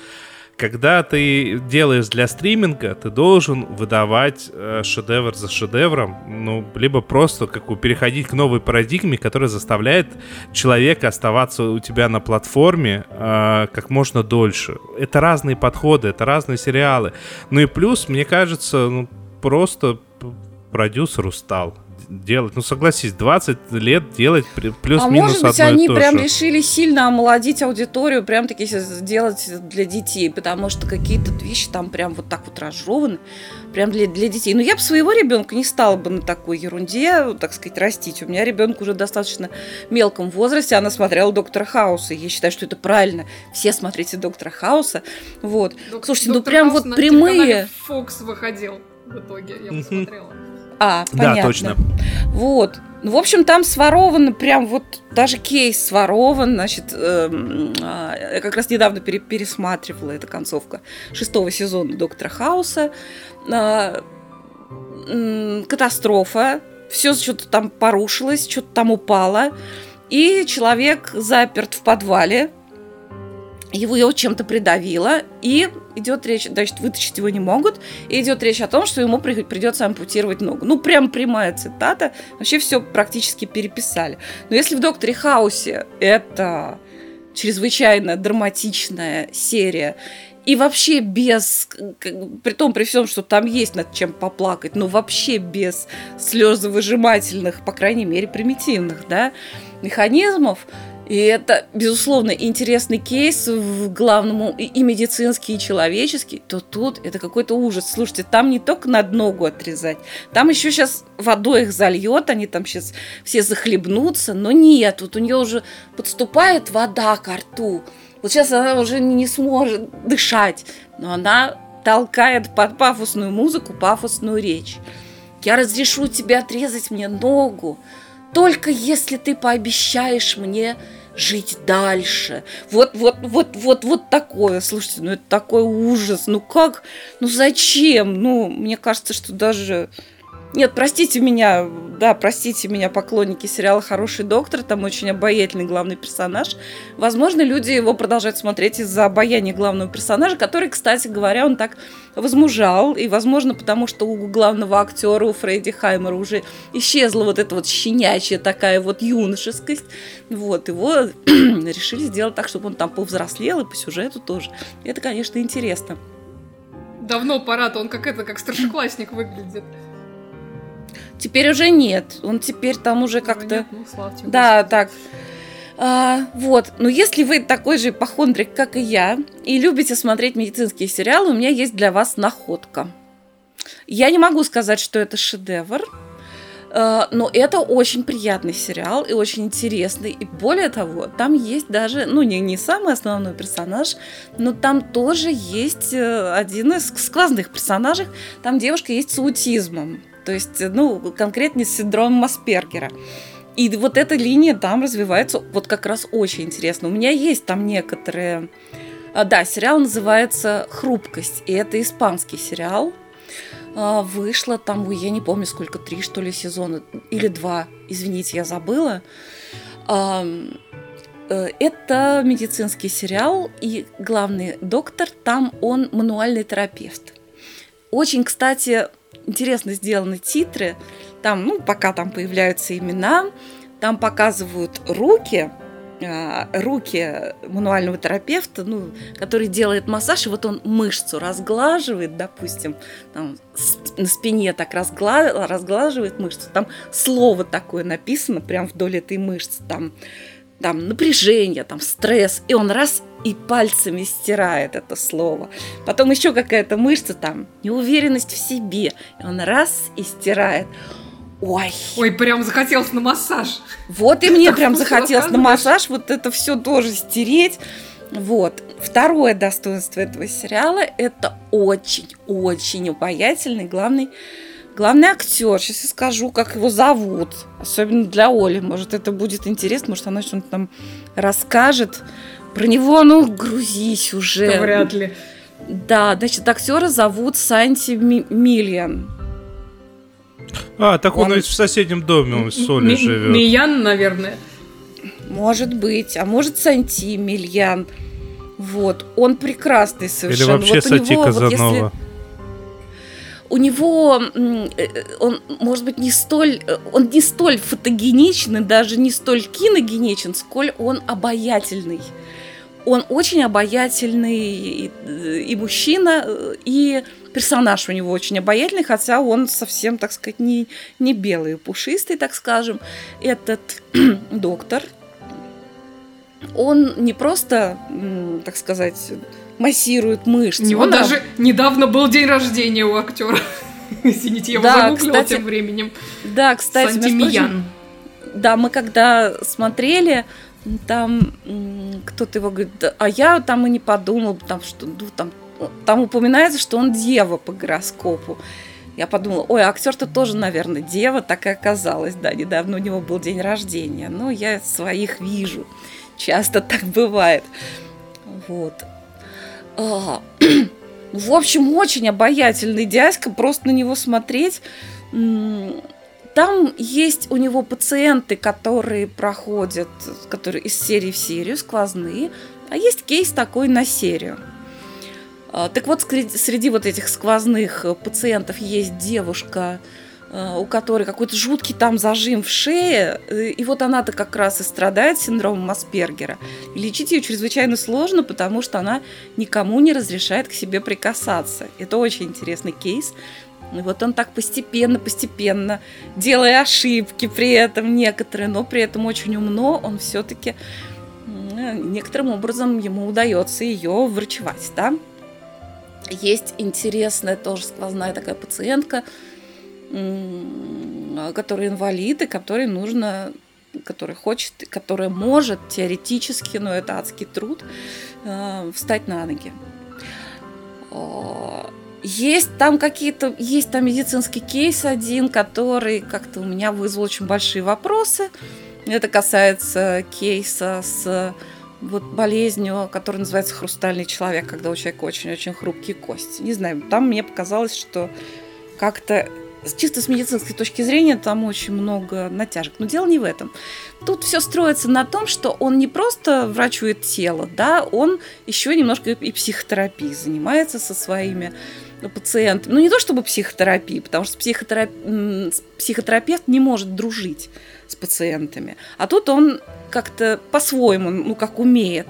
когда ты делаешь для стриминга, ты должен выдавать э, шедевр за шедевром, ну, либо просто как бы переходить к новой парадигме, которая заставляет человека оставаться у тебя на платформе э, как можно дольше. Это разные подходы, это разные сериалы. Ну и плюс, мне кажется, ну, просто продюсер устал делать. Ну, согласись, 20 лет делать плюс-минус а может быть, они прям же. решили сильно омолодить аудиторию, прям таки сделать для детей, потому что какие-то вещи там прям вот так вот разжеваны, прям для, для детей. Но я бы своего ребенка не стала бы на такой ерунде, так сказать, растить. У меня ребенок уже достаточно мелком возрасте, она смотрела Доктора Хауса, и я считаю, что это правильно. Все смотрите Доктора Хауса. Вот. Док- Слушайте, ну прям Хаус вот прямые... Фокс выходил в итоге, я посмотрела. А, понятно. Да, точно. Вот. Ну, в общем, там своровано прям вот даже кейс сворован, значит, э, э, я как раз недавно пере, пересматривала эта концовка шестого сезона Доктора Хауса. Э, э, катастрофа, все что-то там порушилось, что-то там упало, и человек заперт в подвале, его, его чем-то придавило, и идет речь, значит, вытащить его не могут, и идет речь о том, что ему придется ампутировать ногу. Ну, прям прямая цитата. Вообще все практически переписали. Но если в «Докторе Хаусе» это чрезвычайно драматичная серия, и вообще без, при том, при всем, что там есть над чем поплакать, но вообще без слезовыжимательных, по крайней мере, примитивных, да, механизмов, и это, безусловно, интересный кейс в главному и медицинский, и человеческий, то тут это какой-то ужас. Слушайте, там не только над ногу отрезать, там еще сейчас водой их зальет, они там сейчас все захлебнутся, но нет, вот у нее уже подступает вода к рту. Вот сейчас она уже не сможет дышать, но она толкает под пафосную музыку пафосную речь. Я разрешу тебе отрезать мне ногу, только если ты пообещаешь мне жить дальше. Вот, вот, вот, вот, вот такое. Слушайте, ну это такой ужас. Ну как? Ну зачем? Ну, мне кажется, что даже нет, простите меня, да, простите меня, поклонники сериала «Хороший доктор», там очень обаятельный главный персонаж. Возможно, люди его продолжают смотреть из-за обаяния главного персонажа, который, кстати говоря, он так возмужал, и, возможно, потому что у главного актера, у Фредди Хаймера уже исчезла вот эта вот щенячья такая вот юношескость, вот, его решили сделать так, чтобы он там повзрослел, и по сюжету тоже. Это, конечно, интересно. Давно пора-то, он как это, как старшеклассник выглядит. Теперь уже нет. Он теперь там уже как-то... Ну, да, так. А, вот. Но если вы такой же ипохондрик, как и я, и любите смотреть медицинские сериалы, у меня есть для вас находка. Я не могу сказать, что это шедевр, а, но это очень приятный сериал и очень интересный. И более того, там есть даже, ну, не, не самый основной персонаж, но там тоже есть э, один из сквозных персонажей. Там девушка есть с аутизмом. То есть, ну, конкретнее с синдромом Аспергера. И вот эта линия там развивается вот как раз очень интересно. У меня есть там некоторые... А, да, сериал называется «Хрупкость», и это испанский сериал. А, вышло там, я не помню сколько, три что ли сезона, или два, извините, я забыла. Э, это медицинский сериал, и главный доктор там, он мануальный терапевт. Очень, кстати, интересно сделаны титры. Там, ну, пока там появляются имена, там показывают руки, а, руки мануального терапевта, ну, который делает массаж, и вот он мышцу разглаживает, допустим, там, на спине так разгла... разглаживает мышцу, там слово такое написано прям вдоль этой мышцы, там, там напряжение, там стресс, и он раз и пальцами стирает это слово. Потом еще какая-то мышца там, неуверенность в себе, и он раз и стирает. Ой. Ой, прям захотелось на массаж. Вот и мне прям захотелось на массаж вот это все тоже стереть. Вот. Второе достоинство этого сериала – это очень-очень обаятельный главный Главный актер, сейчас я скажу, как его зовут. Особенно для Оли. Может, это будет интересно, может, она что-нибудь там расскажет. Про него, ну, грузись уже. Да вряд ли. Да, значит, актера зовут Санти Миллиан. А, так он, он ведь в соседнем доме, он с Соли Ми- живет. Миян, наверное. Может быть, а может Санти Мильян. Вот, он прекрасный совершенно. Или вообще вот Сати него, Казанова. Вот если у него э, он, может быть, не столь, э, он не столь фотогеничный, даже не столь киногеничен, сколь он обаятельный. Он очень обаятельный и, и мужчина, и персонаж у него очень обаятельный, хотя он совсем, так сказать, не, не белый, пушистый, так скажем. Этот доктор, он не просто, так сказать, массирует мышцы. У него Он даже недавно был день рождения у актера. Извините, я да, его загуглила тем временем. Да, кстати, Сантимиян. Да, мы когда смотрели, там кто-то его говорит, а я там и не подумал, там что, ну, там, там упоминается, что он дева по гороскопу. Я подумала, ой, актер-то тоже, наверное, дева, так и оказалось, да, недавно у него был день рождения. Ну, я своих вижу, часто так бывает. Вот. А, в общем, очень обаятельный дядька, просто на него смотреть. Там есть у него пациенты, которые проходят, которые из серии в серию, сквозные, а есть кейс такой на серию. А, так вот, среди вот этих сквозных пациентов есть девушка, Э, у которой какой-то жуткий там зажим в шее, э, и вот она-то как раз и страдает синдромом Аспергера. И лечить ее чрезвычайно сложно, потому что она никому не разрешает к себе прикасаться. Это очень интересный кейс. И вот он так постепенно, постепенно, делая ошибки при этом некоторые, но при этом очень умно, он все-таки некоторым образом ему удается ее врачевать, да. Есть интересная тоже сквозная такая пациентка, который инвалид и который нужно который хочет, который может теоретически, но это адский труд, э, встать на ноги. Есть там какие-то, есть там медицинский кейс один, который как-то у меня вызвал очень большие вопросы. Это касается кейса с вот болезнью, которая называется хрустальный человек, когда у человека очень-очень хрупкие кости. Не знаю, там мне показалось, что как-то чисто с медицинской точки зрения там очень много натяжек. Но дело не в этом. Тут все строится на том, что он не просто врачует тело, да, он еще немножко и психотерапией занимается со своими пациентами. Ну, не то чтобы психотерапия, потому что психотерап... психотерапевт не может дружить с пациентами. А тут он как-то по-своему, ну, как умеет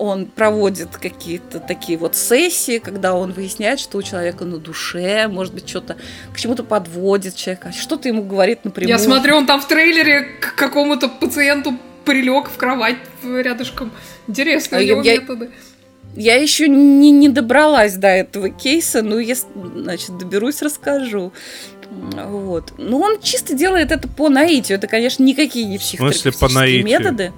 он проводит какие-то такие вот сессии, когда он выясняет, что у человека на душе, может быть, что-то к чему-то подводит человека, что-то ему говорит напрямую. Я смотрю, он там в трейлере к какому-то пациенту прилег в кровать рядышком. Интересно, а его я, методы. Я еще не, не добралась до этого кейса, но если, значит, доберусь, расскажу. Вот. Но он чисто делает это по наитию. Это, конечно, никакие не психотерапевтические методы.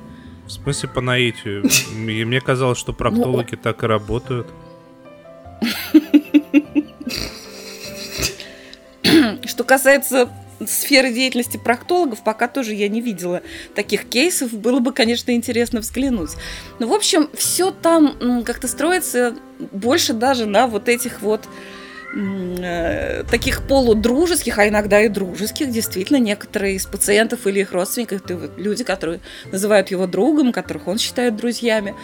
В смысле по наитию? Мне казалось, что проктологи так и работают. Что касается сферы деятельности проктологов, пока тоже я не видела таких кейсов. Было бы, конечно, интересно взглянуть. Но, в общем, все там как-то строится больше даже на вот этих вот таких полудружеских, а иногда и дружеских, действительно, некоторые из пациентов или их родственников, это вот люди, которые называют его другом, которых он считает друзьями.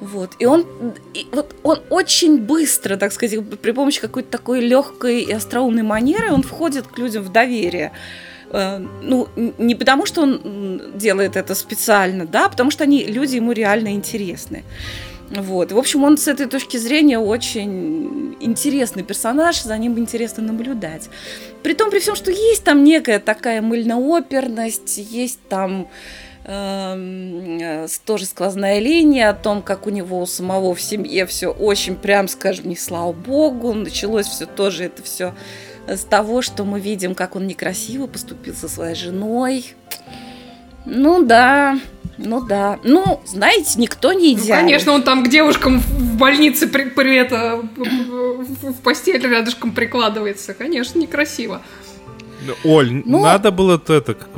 Вот. И он, и вот он очень быстро, так сказать, при помощи какой-то такой легкой и остроумной манеры, он входит к людям в доверие. Э, ну, не потому, что он делает это специально, да, а потому что они, люди ему реально интересны. Вот. В общем, он с этой точки зрения очень интересный персонаж, за ним интересно наблюдать. При том, при всем, что есть там некая такая мыльнооперность, есть там э, тоже сквозная линия о том, как у него у самого в семье все очень, прям скажем, не слава богу, началось все тоже это все с того, что мы видим, как он некрасиво поступил со своей женой. Ну да, ну да. Ну, знаете, никто не ну, идеален. Ну, конечно, он там к девушкам в больнице при, при это, в постель рядышком прикладывается. Конечно, некрасиво. Оль, ну, надо было это как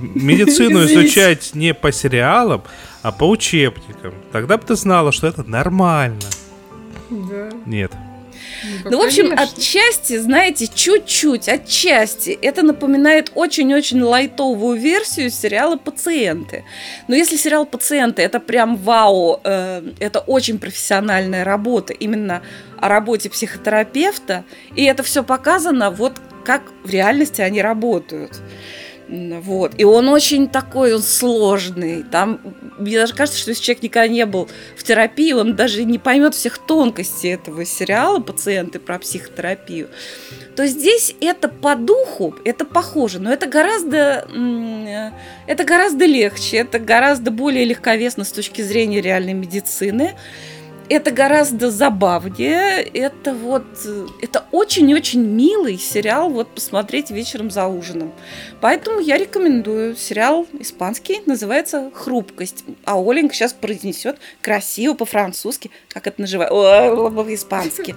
медицину изучать не по сериалам, а по учебникам. Тогда бы ты знала, что это нормально. Да. Нет. Ну, ну в общем, отчасти, знаете, чуть-чуть, отчасти, это напоминает очень-очень лайтовую версию сериала «Пациенты». Но если сериал «Пациенты» — это прям вау, э, это очень профессиональная работа именно о работе психотерапевта, и это все показано вот как в реальности они работают. Вот. И он очень такой, он сложный. Там, мне даже кажется, что если человек никогда не был в терапии, он даже не поймет всех тонкостей этого сериала «Пациенты» про психотерапию. То здесь это по духу, это похоже, но это гораздо, это гораздо легче, это гораздо более легковесно с точки зрения реальной медицины это гораздо забавнее. Это вот, это очень-очень милый сериал вот посмотреть вечером за ужином. Поэтому я рекомендую. Сериал испанский, называется «Хрупкость». А Оленька сейчас произнесет красиво по-французски, как это называется, по-испански.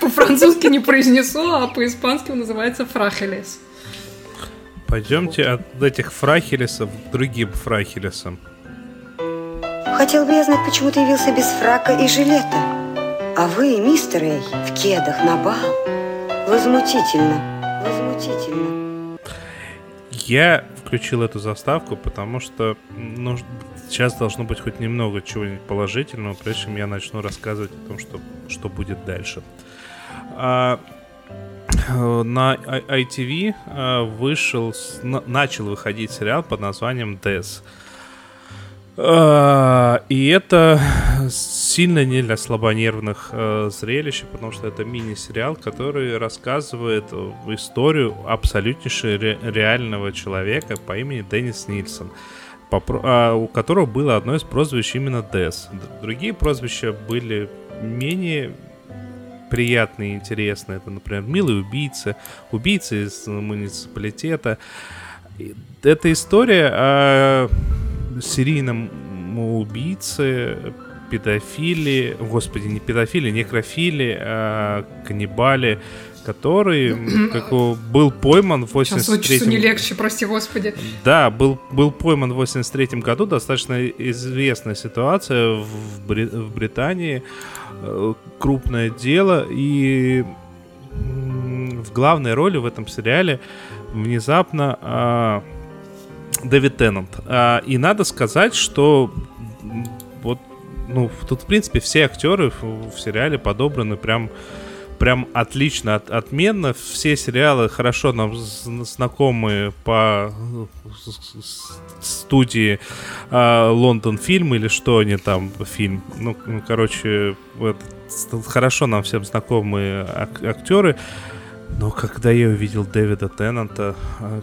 По-французски не произнесу, а по-испански называется «Фрахелес». Пойдемте от этих фрахелесов к другим фрахелесам. Хотел бы я знать, почему ты явился без фрака и жилета. А вы, мистер Эй, в кедах на бал. Возмутительно, возмутительно. Я включил эту заставку, потому что ну, сейчас должно быть хоть немного чего-нибудь положительного, прежде чем я начну рассказывать о том, что, что будет дальше. А, на ITV а, вышел, начал выходить сериал под названием Death. А, и это сильно не для слабонервных э, зрелищ, потому что это мини-сериал, который рассказывает историю абсолютнейшего ре- реального человека по имени Деннис Нильсон, а, у которого было одно из прозвищ именно Дес. Другие прозвища были менее приятные и интересные. Это, например, «Милый убийца», «Убийца из муниципалитета». Это история о серийном убийце, педофили, господи, не педофили, некрофили, а каннибали, который как был пойман в 83 Сейчас не легче, прости господи. Да, был, был пойман в 83 году, достаточно известная ситуация в, Бри... в Британии, э, крупное дело, и в главной роли в этом сериале внезапно а, Дэвид Теннант. А, и надо сказать, что вот, ну, тут, в принципе, все актеры в, сериале подобраны прям прям отлично, от, отменно. Все сериалы хорошо нам знакомы по студии Лондон э, фильм или что они там фильм. Ну, ну короче, вот, хорошо нам всем знакомы ак- актеры. Но когда я увидел Дэвида Теннанта, э,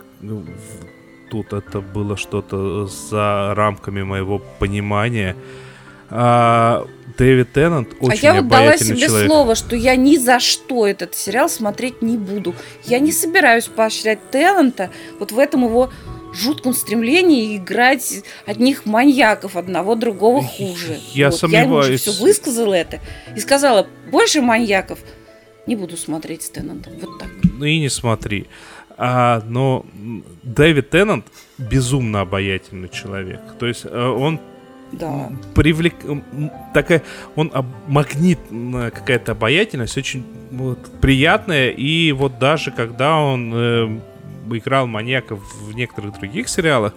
тут это было что-то за рамками моего понимания. А, Дэвид Теннант очень А я вот дала себе человек. слово, что я ни за что этот сериал смотреть не буду. Я не собираюсь поощрять Теннанта вот в этом его жутком стремлении играть одних маньяков, одного другого хуже. Я вот. сомневаюсь. Я ему все высказала это и сказала, больше маньяков не буду смотреть с Теннантом. Вот так. Ну и не смотри. А, но Дэвид Теннант безумно обаятельный человек. То есть э, он да. привлек... Такая... Он магнит какая-то обаятельность, очень вот, приятная. И вот даже когда он э, играл маньяка в некоторых других сериалах,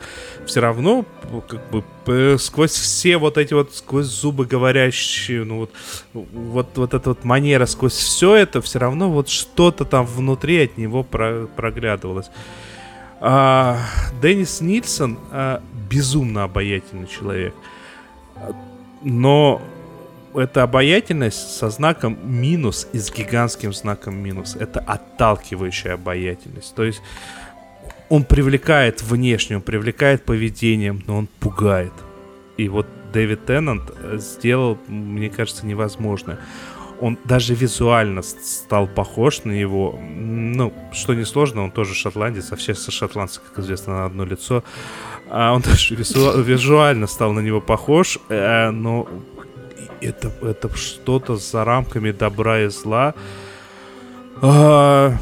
все равно как бы сквозь все вот эти вот сквозь зубы говорящие, ну вот вот вот эта вот манера сквозь все это все равно вот что-то там внутри от него про проглядывалось. А, Деннис Нильсон а, безумно обаятельный человек, но эта обаятельность со знаком минус и с гигантским знаком минус. Это отталкивающая обаятельность. То есть он привлекает внешне, он привлекает поведением, но он пугает. И вот Дэвид Теннант э, сделал, мне кажется, невозможное. Он даже визуально стал похож на него. Ну, что несложно, он тоже шотландец, а все шотландцы, как известно, на одно лицо. А он даже визуально стал на него похож, э, но это, это что-то за рамками добра и зла. А,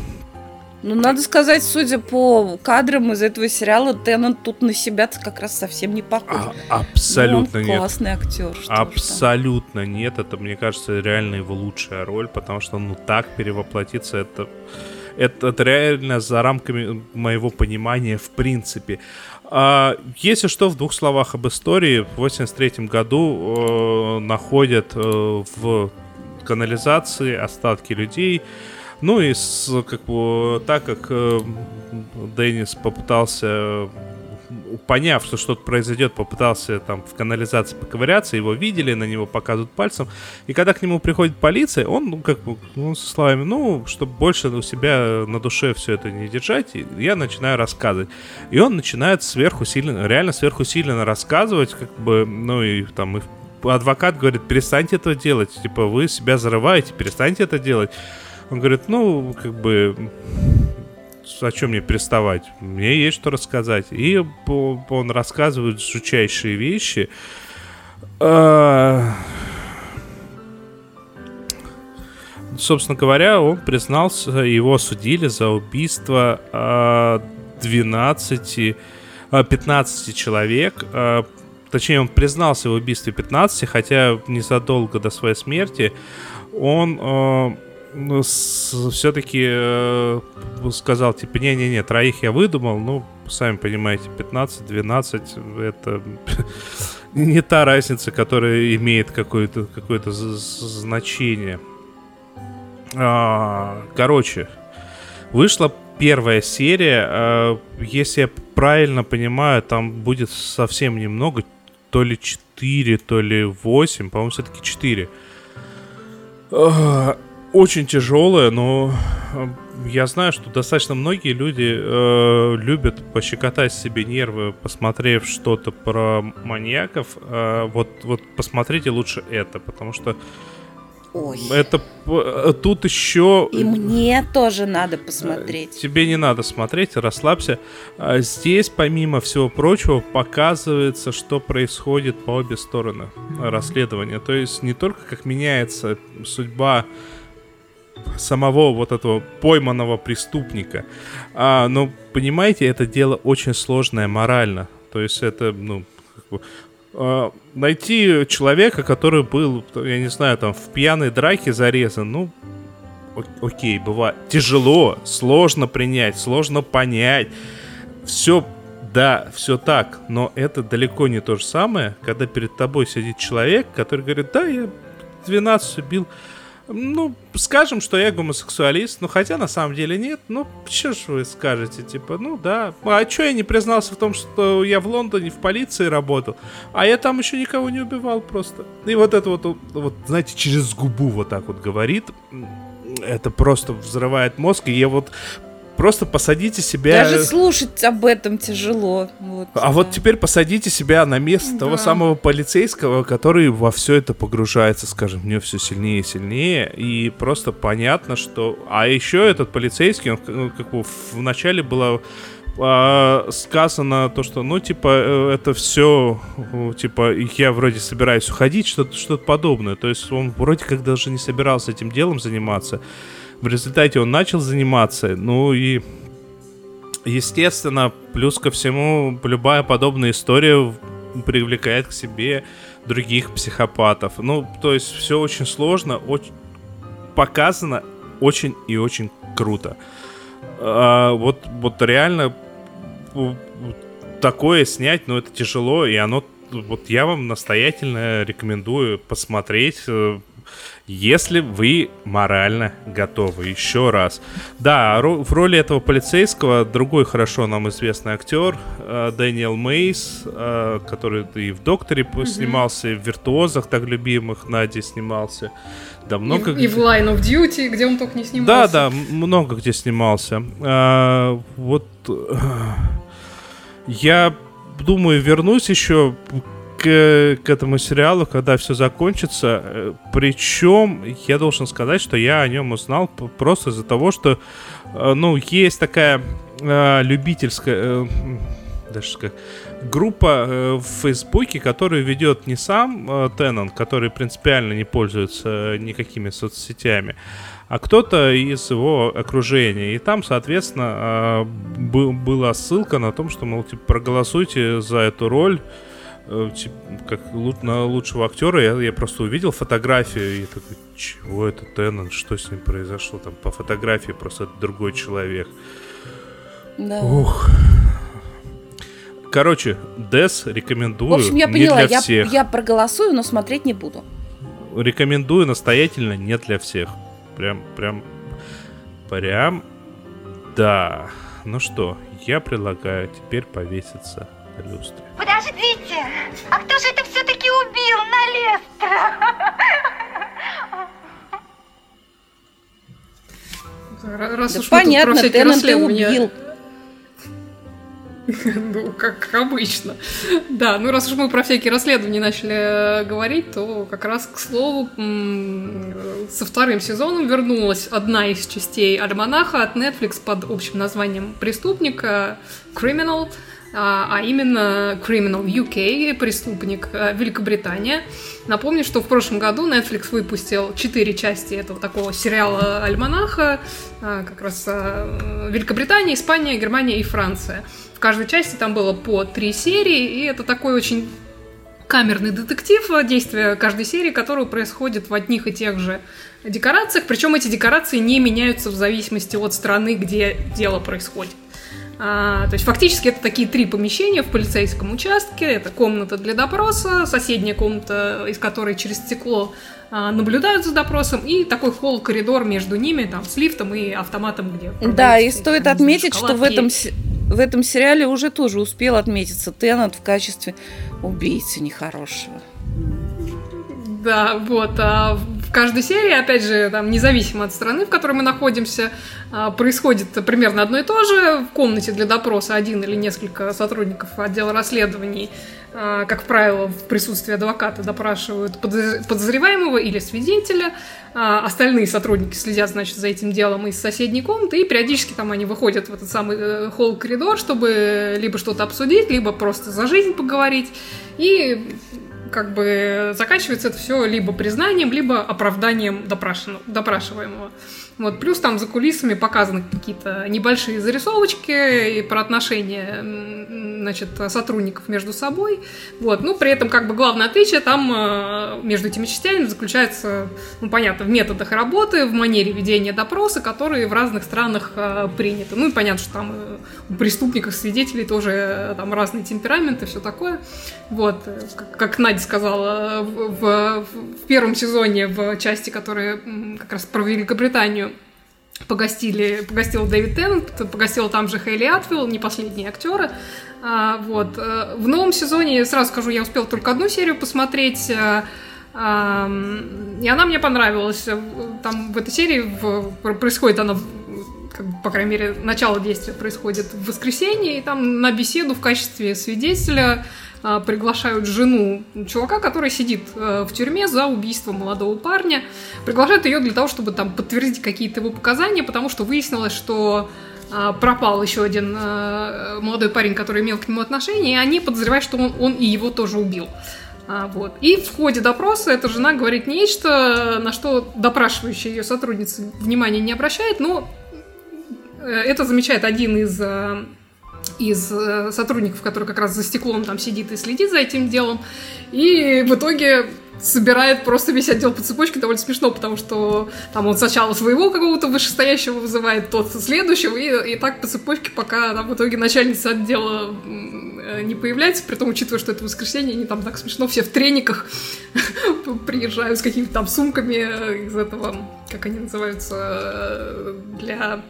ну, надо сказать, судя по кадрам из этого сериала, Теннант тут на себя как раз совсем не похож. А, абсолютно ну, нет. классный актер. абсолютно нет. Это, мне кажется, реально его лучшая роль, потому что, ну, так перевоплотиться, это, это, это реально за рамками моего понимания в принципе. А, если что, в двух словах об истории. В 83 году э, находят э, в канализации остатки людей, ну и с, как бы, так как э, Деннис попытался, поняв, что что-то произойдет, попытался там в канализации поковыряться, его видели, на него показывают пальцем. И когда к нему приходит полиция, он, ну, как бы, ну, со словами, ну, чтобы больше у себя на душе все это не держать, я начинаю рассказывать. И он начинает сверхусиленно, реально сверхусиленно рассказывать, как бы, ну, и там, и адвокат говорит, перестаньте это делать, типа, вы себя зарываете, перестаньте это делать. Он говорит, ну, как бы, о чем мне приставать? Мне есть что рассказать. И он рассказывает жучайшие вещи. А, собственно говоря, он признался, его осудили за убийство 12, а, 15 а, человек. Точнее, он признался в убийстве 15, хотя незадолго до своей смерти он ну, все-таки э, сказал, типа, не-не-не, троих я выдумал, ну, сами понимаете, 15-12 это не та разница, которая имеет какое-то какое значение. А, короче, вышла первая серия. А, если я правильно понимаю, там будет совсем немного, то ли 4, то ли 8, по-моему, все-таки 4. Очень тяжелая, но я знаю, что достаточно многие люди э, любят пощекотать себе нервы, посмотрев что-то про маньяков. Э, вот, вот посмотрите лучше это, потому что Ой. Это э, тут еще... И мне тоже надо посмотреть. Тебе не надо смотреть, расслабься. Здесь, помимо всего прочего, показывается, что происходит по обе стороны расследования. То есть не только как меняется судьба самого вот этого пойманного преступника. А, но, понимаете, это дело очень сложное морально. То есть это, ну, а, найти человека, который был, я не знаю, там, в пьяной драке зарезан, ну, окей, бывает тяжело, сложно принять, сложно понять. Все, да, все так, но это далеко не то же самое, когда перед тобой сидит человек, который говорит, да, я 12 убил, ну, скажем, что я гомосексуалист, ну, хотя на самом деле нет, ну, что ж вы скажете, типа, ну, да, а что я не признался в том, что я в Лондоне в полиции работал, а я там еще никого не убивал просто. И вот это вот, вот, знаете, через губу вот так вот говорит, это просто взрывает мозг, и я вот Просто посадите себя... Даже слушать об этом тяжело. Вот, а да. вот теперь посадите себя на место да. того самого полицейского, который во все это погружается, скажем, мне все сильнее и сильнее. И просто понятно, что... А еще этот полицейский, он ну, как бы вначале было а, сказано то, что, ну, типа, э, это все, типа, я вроде собираюсь уходить, что-то что подобное. То есть он вроде как даже не собирался этим делом заниматься. В результате он начал заниматься, ну и естественно, плюс ко всему, любая подобная история привлекает к себе других психопатов. Ну, то есть все очень сложно, очень показано очень и очень круто. А, вот, вот реально такое снять, но ну, это тяжело, и оно вот я вам настоятельно рекомендую посмотреть, э, если вы морально готовы. Еще раз. Да, в роли этого полицейского другой хорошо нам известный актер э, Дэниел Мейс, э, который и в «Докторе» mm-hmm. снимался, и в «Виртуозах» так любимых Нади снимался. Да, много и, где... и в Line of Duty, где он только не снимался. Да, да, много где снимался. А, вот я думаю, вернусь еще к, к этому сериалу, когда все закончится. Э, Причем я должен сказать, что я о нем узнал просто из-за того, что, э, ну, есть такая э, любительская, э, даже как группа э, в Фейсбуке, которую ведет не сам э, Теннон, который принципиально не пользуется никакими соцсетями, а кто-то из его окружения. И там, соответственно, была ссылка на том, что, мол, типа, проголосуйте за эту роль Э, как на лучшего актера, я, я просто увидел фотографию и такой, чего это Теннон, что с ним произошло? Там по фотографии просто другой человек. Да. Ух. Короче, Дес рекомендую. В общем, я поняла, для всех. я проголосую, но смотреть не буду. Рекомендую настоятельно, не для всех. Прям, прям, прям, да. Ну что, я предлагаю теперь повеситься на люстре. Подождите, а кто же это все-таки убил на Лестера? Раз да уж понятно, Теннант ты убил. Ну, как, обычно. Да, ну раз уж мы про всякие расследования начали э, говорить, то как раз, к слову, со вторым сезоном вернулась одна из частей «Альманаха» от Netflix под общим названием «Преступник», «Criminal», а, а именно Criminal UK, преступник э, Великобритания. Напомню, что в прошлом году Netflix выпустил четыре части этого такого сериала «Альманаха», а, как раз э, Великобритания, Испания, Германия и Франция. В каждой части там было по три серии, и это такой очень камерный детектив, действия каждой серии, которого происходит в одних и тех же декорациях, причем эти декорации не меняются в зависимости от страны, где дело происходит. А, то есть фактически это такие три помещения в полицейском участке. Это комната для допроса, соседняя комната, из которой через стекло а, наблюдают за допросом, и такой холл-коридор между ними, там, с лифтом и автоматом, где... Да, и стоит отметить, что в этом, в этом сериале уже тоже успел отметиться Теннет в качестве убийцы нехорошего. Да, вот. А в каждой серии, опять же, там, независимо от страны, в которой мы находимся, а, происходит примерно одно и то же. В комнате для допроса один или несколько сотрудников отдела расследований, а, как правило, в присутствии адвоката допрашивают подозреваемого или свидетеля. А, остальные сотрудники следят, значит, за этим делом из соседней комнаты, и периодически там они выходят в этот самый э, холл-коридор, чтобы либо что-то обсудить, либо просто за жизнь поговорить. И как бы заканчивается это все либо признанием, либо оправданием допрашиваемого. Вот, плюс там за кулисами показаны какие-то небольшие зарисовочки и про отношения значит, сотрудников между собой. Вот. Ну, при этом, как бы, главное отличие там э, между этими частями заключается, ну, понятно, в методах работы, в манере ведения допроса, которые в разных странах э, приняты. Ну, и понятно, что там э, у преступников, свидетелей тоже там разные темпераменты, все такое. Вот. Как, как Надя сказала, в, в, в первом сезоне, в части, которая как раз про Великобританию, погостили, погостил Дэвид Теннет, погостил там же Хейли Атвилл, не последние актеры. А, вот. Э, в новом сезоне, сразу скажу, я успел только одну серию посмотреть, а, а, и она мне понравилась. Там в этой серии в, происходит она как по крайней мере, начало действия происходит в воскресенье, и там на беседу в качестве свидетеля приглашают жену чувака, который сидит э, в тюрьме за убийство молодого парня. Приглашают ее для того, чтобы там подтвердить какие-то его показания, потому что выяснилось, что а, пропал еще один э, молодой парень, который имел к нему отношение, и они подозревают, что он, он и его тоже убил. А, вот. И в ходе допроса эта жена говорит нечто, на что допрашивающая ее сотрудница внимания не обращает, но э, это замечает один из из э, сотрудников, который как раз за стеклом там сидит и следит за этим делом. И в итоге собирает просто весь отдел по цепочке довольно смешно, потому что там он сначала своего какого-то вышестоящего вызывает, тот следующего, и, и так по цепочке, пока там в итоге начальница отдела э, не появляется, при том, учитывая, что это воскресенье, они там так смешно все в трениках приезжают с какими-то там сумками э, из этого, как они называются, для,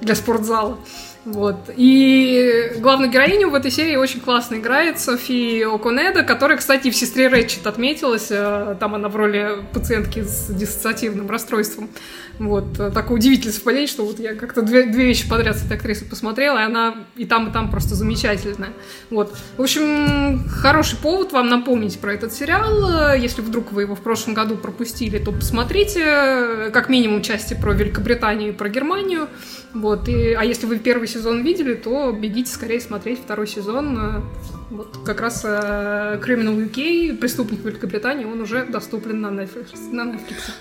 для спортзала. Вот. И главную героиню в этой серии очень классно играет Софи Оконеда, которая, кстати, в «Сестре Рэтчет» отметилась. Э, там она в роли пациентки с диссоциативным расстройством. Вот. Такое удивительное совпадение, что вот я как-то две, две вещи подряд с этой актрисой посмотрела, и она и там, и там просто замечательная. Вот. В общем, хороший повод вам напомнить про этот сериал. Если вдруг вы его в прошлом году пропустили, то посмотрите как минимум части про Великобританию и про Германию. Вот, и, а если вы первый сезон видели, то бегите скорее смотреть второй сезон. Вот как раз э, Criminal UK, преступник Великобритании, он уже доступен на Netflix. На Netflix.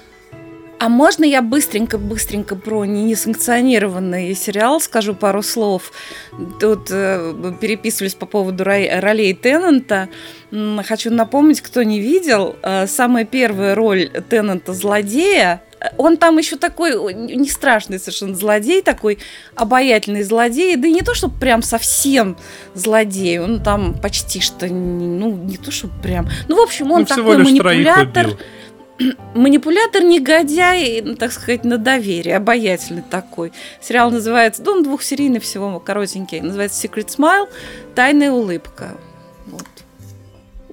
А можно я быстренько-быстренько про несанкционированный сериал скажу пару слов? Тут э, переписывались по поводу ролей Теннанта. Хочу напомнить, кто не видел, э, самая первая роль Теннанта злодея он там еще такой не страшный совершенно злодей, такой обаятельный злодей, да и не то, что прям совсем злодей, он там почти что, ну, не то, что прям, ну, в общем, он ну, такой манипулятор, манипулятор, негодяй, ну, так сказать, на доверие, обаятельный такой. Сериал называется, ну, он двухсерийный всего, коротенький, называется Secret Smile, Тайная улыбка. Вот.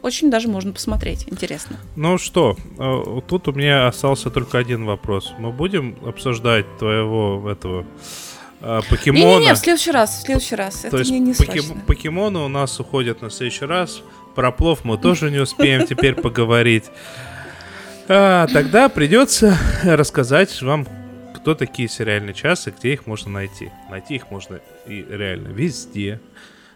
Очень даже можно посмотреть, интересно. Ну что, э, тут у меня остался только один вопрос. Мы будем обсуждать твоего этого э, покемона? Не-не-не, в следующий раз, в следующий раз. То Это есть не, не покем... покемоны у нас уходят на следующий раз. Про плов мы тоже не успеем теперь поговорить. А, тогда придется рассказать вам, кто такие сериальные часы, где их можно найти. Найти их можно и реально везде.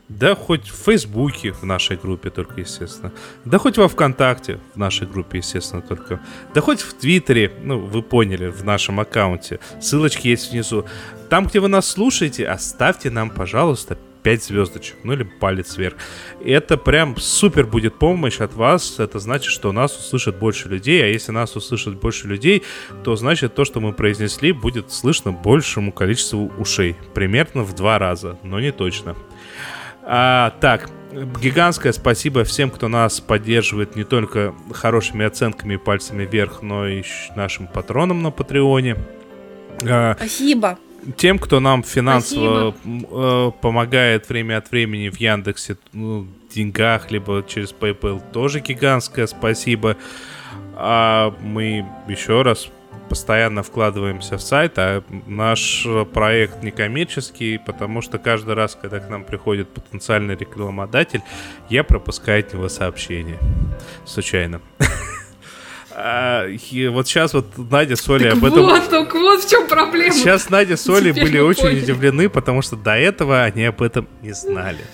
Да хоть в Фейсбуке в нашей группе только, естественно. Да хоть во Вконтакте в нашей группе, естественно, только. Да хоть в Твиттере, ну, вы поняли, в нашем аккаунте. Ссылочки есть внизу. Там, где вы нас слушаете, оставьте нам, пожалуйста, 5 звездочек, ну или палец вверх. Это прям супер будет помощь от вас. Это значит, что нас услышат больше людей. А если нас услышат больше людей, то значит то, что мы произнесли, будет слышно большему количеству ушей. Примерно в два раза, но не точно. А, так, гигантское спасибо всем, кто нас поддерживает не только хорошими оценками и пальцами вверх, но и нашим патронам на Патреоне. А, спасибо тем, кто нам финансово э, помогает время от времени в Яндексе, ну, деньгах, либо через PayPal, тоже гигантское спасибо. А мы еще раз постоянно вкладываемся в сайт, а наш проект не коммерческий, потому что каждый раз, когда к нам приходит потенциальный рекламодатель, я пропускаю от него сообщение. Случайно. А, и вот сейчас вот Надя с Олей об этом... Вот, так вот в чем проблема. Сейчас Надя с Олей Теперь были очень поняли. удивлены, потому что до этого они об этом не знали.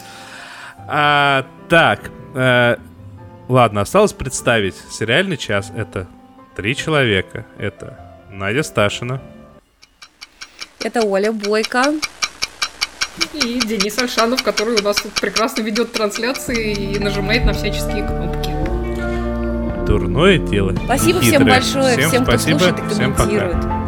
А, так, а, ладно, осталось представить. Сериальный час — это три человека. Это Надя Сташина. Это Оля Бойко. И Денис Альшанов, который у нас тут прекрасно ведет трансляции и нажимает на всяческие кнопки. Дурное дело. Спасибо всем большое, всем, всем кто спасибо, слушает и комментирует. Всем пока.